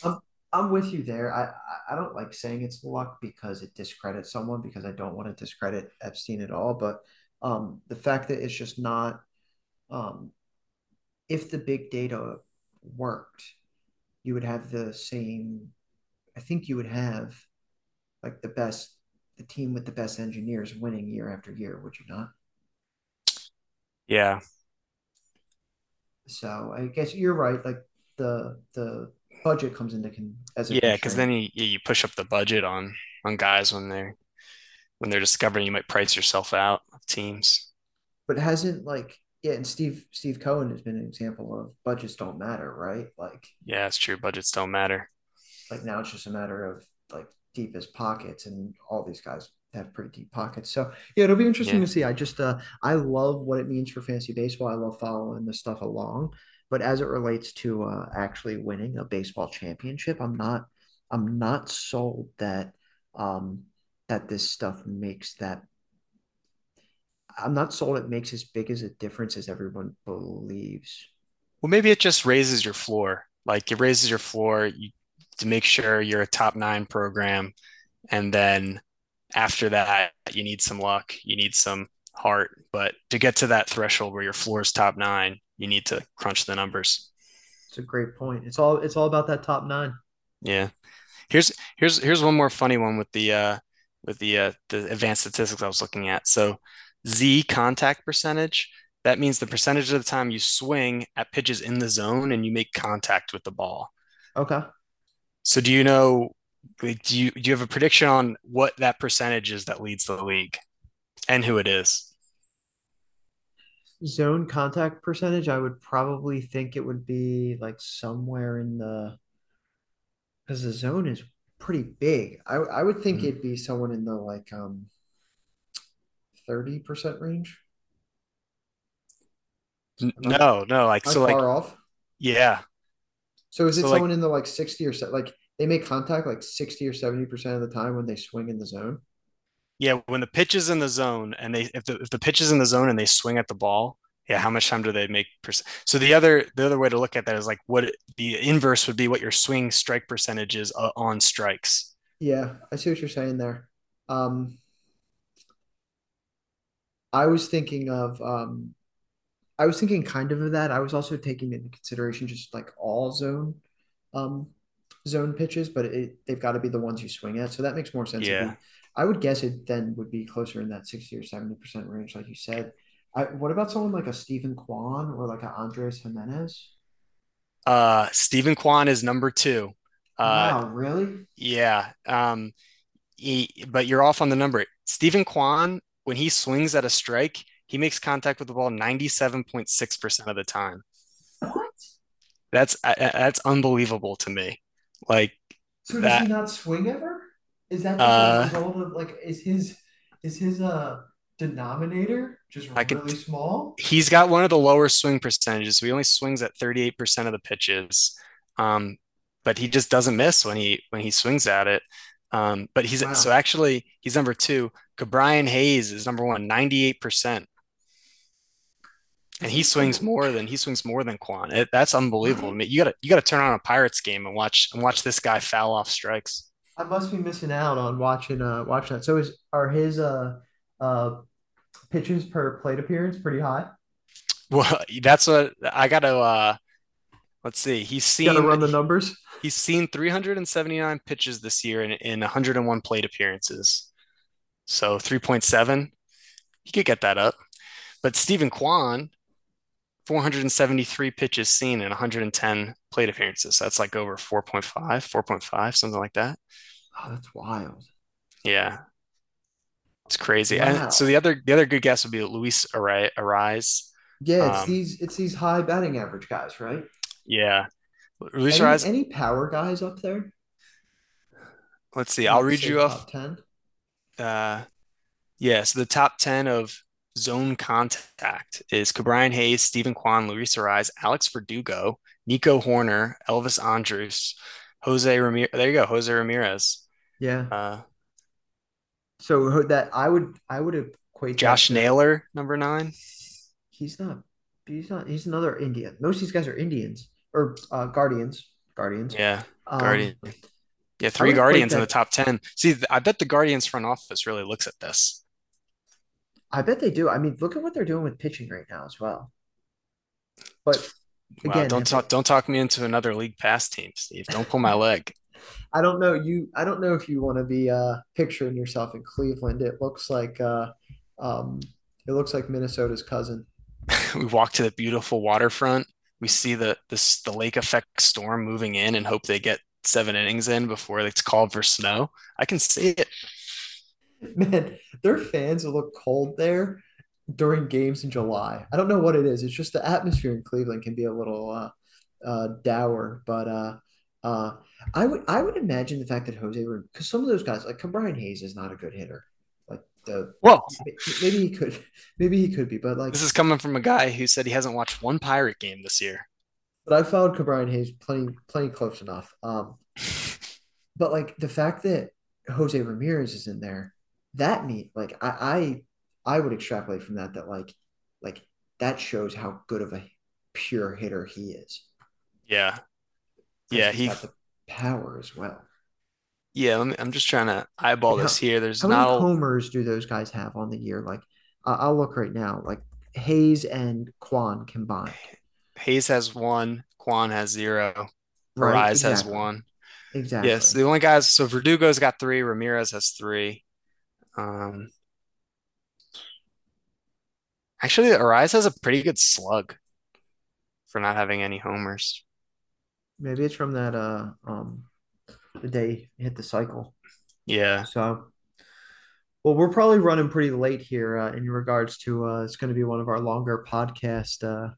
I'm I'm with you there. I I don't like saying it's luck because it discredits someone because I don't want to discredit Epstein at all. But um, the fact that it's just not um, if the big data worked, you would have the same. I think you would have like the best, the team with the best engineers winning year after year, would you not? Yeah, So I guess you're right. Like the the budget comes into con as a yeah, because then you you push up the budget on on guys when they're when they're discovering you might price yourself out of teams. But hasn't like yeah, and Steve Steve Cohen has been an example of budgets don't matter, right? Like Yeah, it's true. Budgets don't matter. like now it's just a matter of like deepest pockets, and all these guys have pretty deep pockets. So yeah, it'll be interesting Yeah. to see. I just uh I love what it means for fantasy baseball. I love following this stuff along, but as it relates to uh actually winning a baseball championship, I'm not I'm not sold that um that this stuff makes that I'm not sold it makes as big as a difference as everyone believes. Well, maybe it just raises your floor. Like it raises your floor you, to make sure you're a top nine program. And then after that, you need some luck, you need some heart. But to get to that threshold where your floor is top nine, you need to crunch the numbers. It's a great point. It's all it's all about that top nine. Yeah. Here's here's here's one more funny one with the uh with the uh the advanced statistics I was looking at. So Z contact percentage, that means the percentage of the time you swing at pitches in the zone and you make contact with the ball. Okay. So do you know like, do you do you have a prediction on what that percentage is that leads the league and who it is? Zone contact percentage, I would probably think it would be like somewhere in the because the zone is pretty big. I I would think Mhm. it'd be someone in the like um 30% range. N- Am I, am No, no, like so like off? yeah. So is it So like someone in the like 60 or se- like they make contact like 60 or 70% of the time when they swing in the zone? Yeah, when the pitch is in the zone and they if the if the pitch is in the zone and they swing at the ball, yeah, how much time do they make per, so the other the other way to look at that is like what the inverse would be what your swing strike percentage is uh, on strikes. Yeah, I see what you're saying there. Um, I was thinking of um I was thinking kind of of that. I was also taking into consideration just like all zone um zone pitches, but it they've got to be the ones you swing at. So that makes more sense. Yeah. I would guess it then would be closer in that 60 or 70% range, like you said. I, what about someone like a Steven Kwan or like a Andrés Giménez? Uh Steven Kwan is number two. Uh Wow, really? yeah. Um he, but you're off on the number. Steven Kwan, when he swings at a strike, he makes contact with the ball 97.6% of the time. What? That's uh, uh, that's unbelievable to me. Like So does he not swing ever? Is that uh result of like is his is his uh denominator just I could really small? he's got one of the lower swing percentages. So he only swings at 38% of the pitches. Um, but he just doesn't miss when he when he swings at it. Um, but he's so actually he's number two. Brian Hayes is number one, 98%. And he swings more than he swings more than Kwan. It, that's unbelievable. I mean, you gotta you gotta turn on a Pirates game and watch and watch this guy foul off strikes. I must be missing out on watching uh watching that. So is are his uh uh pitches per plate appearance pretty high? Well, that's what I gotta uh let's see. He's You got to seen run the numbers. he's seen 379 pitches this year in, in 101 plate appearances. So 3.7, he could get that up. But Steven Kwan, 473 pitches seen in 110 plate appearances. That's like over 4.5, 4.5, something like that. Oh, that's wild. Yeah, it's crazy. And so the other the other good guess would be Luis Arraez. Yeah, it's Um, these it's these high batting average guys, right? yeah, Luis Any Arraez. any power guys up there Let's see. I'll read you off. 10? Uh, yeah, so the top 10 of zone contact is Ke'Bryan Hayes, Steven Kwan, Luis Arraez, Alex Verdugo, Nico Hoerner, Elvis Andrus, Jose Ramirez. There you go, Jose Ramirez. Yeah. Uh, So that I would I would equate Josh to Naylor, number nine. he's not he's not he's another Indian. Most of these guys are Indians or uh, Guardians. Guardians. Yeah, Um, Guardian. Yeah, three Guardians in the top 10. See, I bet the Guardians front office really looks at this. I bet they do. I mean, look at what they're doing with pitching right now as well. But Wow, again, don't talk don't talk me into another league pass team, Steve. Don't pull my leg. I don't know you. I don't know if you want to be uh, picturing yourself in Cleveland. It looks like uh, um, it looks like Minnesota's cousin. We walk to the beautiful waterfront. We see the this the lake effect storm moving in and hope they get seven innings in before it's called for snow. I can see it. Man, their fans look cold there during games in July. I don't know what it is. It's just the atmosphere in Cleveland can be a little uh, uh, dour, but uh, uh, I would I would imagine the fact that Jose Ramirez, because some of those guys like Brian Hayes is not a good hitter. Like the Well, maybe he could maybe he could be, but like this is coming from a guy who said he hasn't watched one Pirate game this year. but I followed Brian Hayes plenty plenty close enough. Um, but like the fact that Jose Ramirez is in there, that me like I I I would extrapolate from that that like like that shows how good of a pure hitter he is Yeah. Yeah, he's he got the power as well. yeah, let me, I'm just trying to eyeball this here. There's how many not a homers do those guys have on the year? Like I'll look right now, like Hayes and Kwan combined, Hayes has one, Kwan has zero, right? Arraez has one. Exactly. Yes, the only guys, so Verdugo's got three, Ramirez has three. Um, actually, Arraez has a pretty good slug for not having any homers. Maybe it's from that uh um the day hit the cycle. Yeah, So. Well, we're probably running pretty late here uh, in regards to uh, it's going to be one of our longer podcasts. Uh,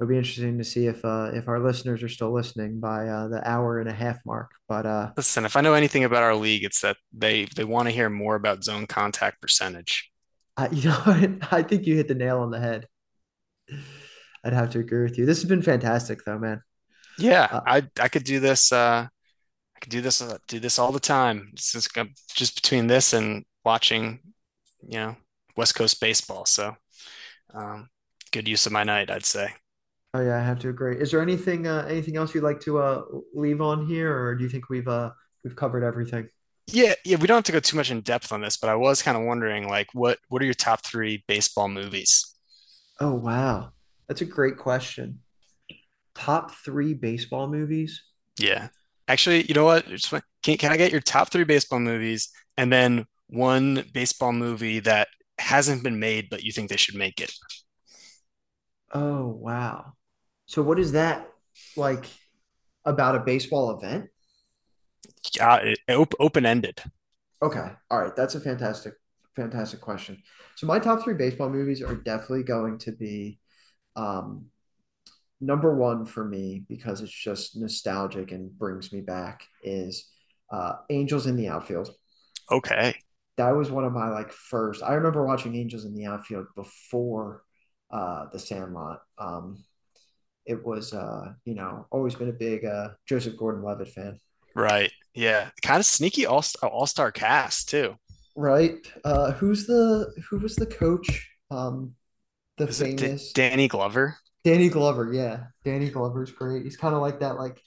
it'll be interesting to see if uh, if our listeners are still listening by uh, the hour and a half mark. But uh, listen, if I know anything about our league, it's that they they want to hear more about zone contact percentage. I, you know. I think you hit the nail on the head. I'd have to agree with you. This has been fantastic, though, man. Yeah, Uh, I I could do this. Uh, I could do this uh, do this all the time. It's just just between this and watching, you know, West Coast baseball. So, um, good use of my night, I'd say. Oh yeah, I have to agree. Is there anything uh, anything else you'd like to uh, leave on here, or do you think we've uh, we've covered everything? Yeah, yeah, we don't have to go too much in depth on this, but I was kind of wondering, like, what what are your top three baseball movies? Oh wow, that's a great question. Top three baseball movies? Yeah, actually, you know what? Can can I get your top three baseball movies and then one baseball movie that hasn't been made but you think they should make it? Oh, wow. So what is that like about a baseball event? Uh, it, open ended. Okay. All right. That's a fantastic, fantastic question. So my top three baseball movies are definitely going to be um, number one for me because it's just nostalgic and brings me back is uh, Angels in the Outfield. Okay. That was one of my like first. I remember watching Angels in the Outfield before uh, The Sandlot. Um, it was uh, you know, always been a big uh, Joseph Gordon-Levitt fan. Right. Yeah. Kind of sneaky all all-star cast too. Right. Uh, who's the who was the coach? Um, the Is it D famous Danny Glover? Danny Glover. Yeah, Danny Glover's great. He's kind of like that, like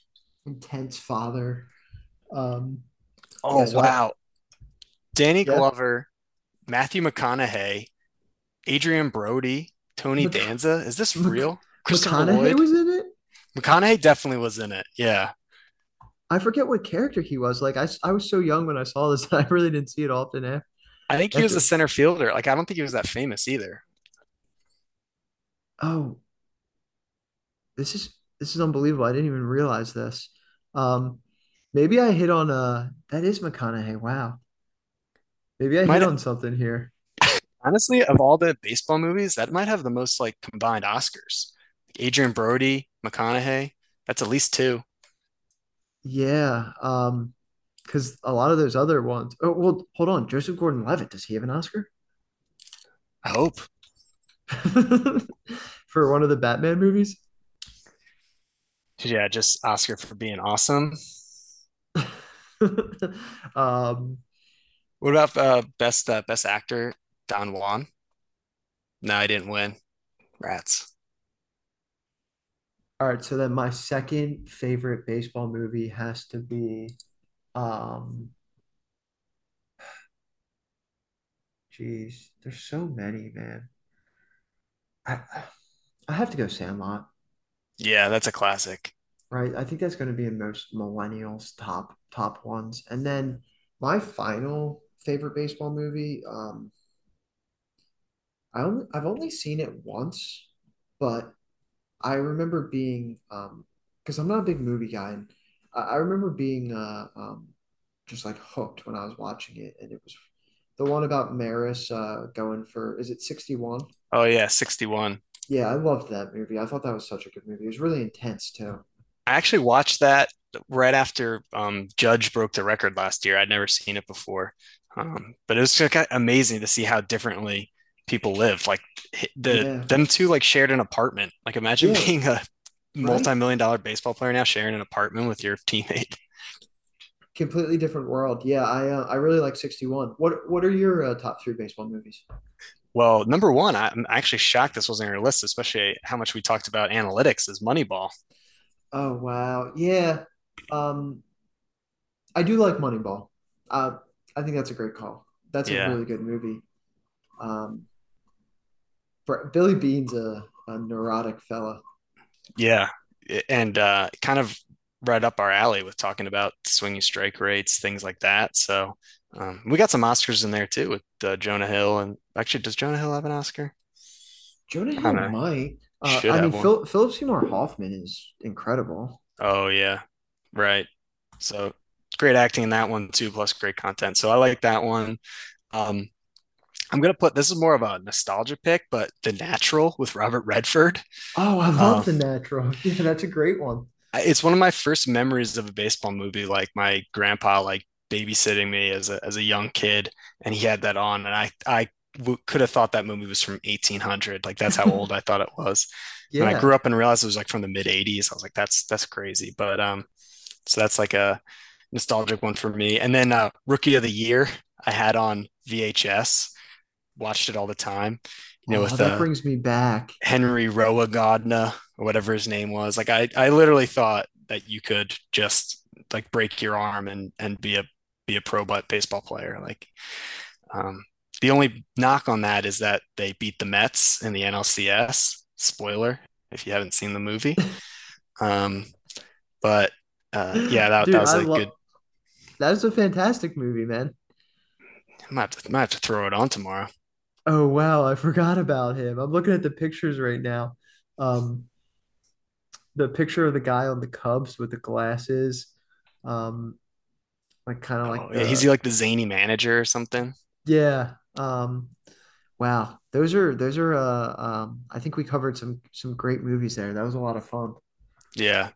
intense father. Um, yeah. Oh, I, wow. Danny yeah, Glover, Matthew McConaughey, Adrien Brody, Tony Mc, Danza. Is this Mc, real? Christopher McConaughey Lloyd? was in it. McConaughey definitely was in it. Yeah. I forget what character he was. Like I, I was so young when I saw this. I really didn't see it often after. I think he was a center fielder. Like, I don't think he was that famous either. Oh, this is this is unbelievable. I didn't even realize this. Um, maybe I hit on uh that is McConaughey. Wow. Maybe I hit Might on something here. honestly, of all the baseball movies, that might have the most like combined Oscars. Adrien Brody, McConaughey. That's at least two. Yeah. Um, because a lot of those other ones. Oh, well, hold on. Joseph Gordon-Levitt, does he have an Oscar? I hope. for one of the Batman movies. Yeah, just Oscar for being awesome. um, What about uh, best uh, best actor? Don Juan. No, I didn't win. Rats. All right, so then my second favorite baseball movie has to be um geez, there's so many, man. I I have to go Sandlot, Yeah, that's a classic. right? I think that's going to be in most millennials' top top ones. And then my final favorite baseball movie, um, I only I've only seen it once, but I remember being um because I'm not a big movie guy, and I, remember being uh um just like hooked when I was watching it, and it was the one about Maris uh going for is it 61? Oh yeah, 61. Yeah, I loved that movie. I thought that was such a good movie. It was really intense too. I actually watched that right after um, Judge broke the record last year. I'd never seen it before, um, but it was just amazing to see how differently people live. Like the Yeah, them two like shared an apartment. Like imagine yeah, being a multi-million dollar baseball player now sharing an apartment with your teammate. Completely different world. Yeah, I uh, I really like 61. What what are your uh, top three baseball movies? Well, number one, I'm actually shocked this wasn't on your list, especially how much we talked about analytics is Moneyball. Oh wow. Yeah. Um I do like Moneyball. Uh I think that's a great call. That's a really good movie. Um Billy Beane's a, a neurotic fella. yeah, and uh, kind of right up our alley with talking about swinging strike rates, things like that. So um, we got some Oscars in there too with uh, Jonah Hill, and actually, does Jonah Hill have an Oscar? Jonah Hill don't might. Uh, I mean. Phil, Philip Seymour Hoffman is incredible. Oh yeah, right. So great acting in that one too, plus great content. So I like that one. Um, I'm gonna put this is more of a nostalgia pick, but The Natural with Robert Redford. Oh, I love Um, The Natural. Yeah, that's a great one. it's one of my first memories of a baseball movie. Like my grandpa, like babysitting me as a as a young kid, and he had that on, and I I w could have thought that movie was from 1800. Like that's how old I thought it was. And I grew up and realized it was like from the mid 80s. I was like, that's that's crazy. But um, so that's like a nostalgic one for me. And then uh, Rookie of the Year, I had on VHS, watched it all the time. You know, Oh, with that uh, brings me back. Henry Roa Godna or whatever his name was. Like I, I literally thought that you could just like break your arm and and be a be a pro but baseball player. Like um, the only knock on that is that they beat the Mets in the NLCS. Spoiler if you haven't seen the movie. Um, but uh, yeah, that that was I a good. love that is a fantastic movie, man. I might have to, might have to throw it on tomorrow. Oh wow, I forgot about him. I'm looking at the pictures right now. Um, the picture of the guy on the Cubs with the glasses, um, like kind of Oh like yeah, he's the like the zany manager or something. yeah. Um, wow, those are those are uh um I think we covered some some great movies there. That was a lot of fun. Yeah,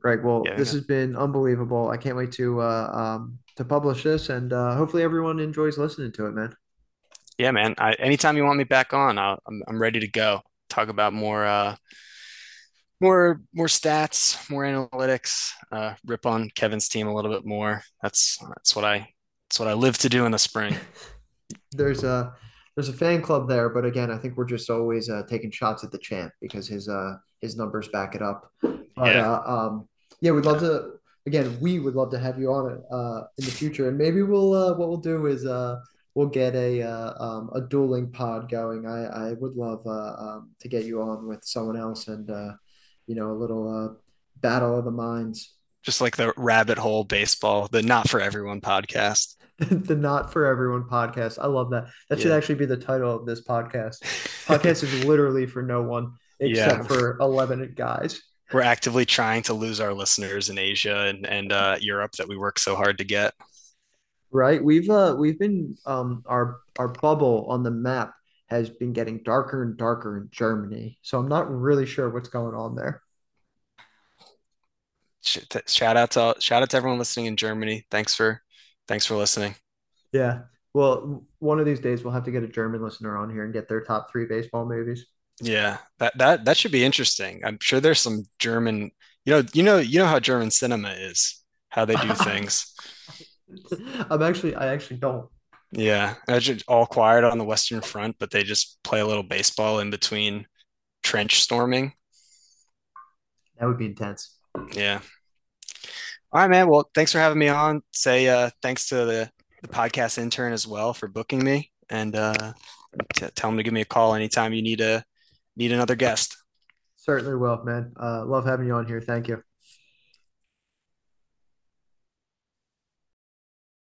Greg, well, this yeah, has been unbelievable. I can't wait to uh um to publish this and uh hopefully everyone enjoys listening to it, man. Yeah, man. I, anytime you want me back on, I'll, I'm I'm ready to go. Talk about more uh more more stats, more analytics. Uh, rip on Kevin's team a little bit more. That's that's what I that's what I live to do in the spring. There's a there's a fan club there, but again, I think we're just always uh, taking shots at the champ because his uh his numbers back it up. But Yeah, uh, um, yeah, we'd love to. Again, we would love to have you on it uh, in the future, and maybe we'll uh, what we'll do is uh, we'll get a uh, um, a dueling pod going. I I would love uh, um, to get you on with someone else, and uh, you know, a little uh, battle of the minds. just like the rabbit hole baseball, the not for everyone podcast. The Not For Everyone podcast. I love that. That should actually be the title of this podcast. Podcast is literally for no one except yeah. for 11 guys. We're actively trying to lose our listeners in Asia and and uh, Europe that we work so hard to get. Right? We've uh we've been um our our bubble on the map has been getting darker and darker in Germany. So I'm not really sure what's going on there. Shout out to shout out to everyone listening in Germany. Thanks for thanks for listening. Yeah. Well, one of these days we'll have to get a German listener on here and get their top three baseball movies. Yeah, that that that should be interesting. I'm sure there's some German, you know, you know, you know how German cinema is, how they do things. I'm actually, I actually don't. Yeah, all quiet on the Western Front, but they just play a little baseball in between trench storming. That would be intense. Yeah. All right, man. Well, thanks for having me on. Say uh, thanks to the, the podcast intern as well for booking me, and uh, t- tell him to give me a call anytime you need a need another guest. Certainly will, man. Uh, love having you on here. Thank you.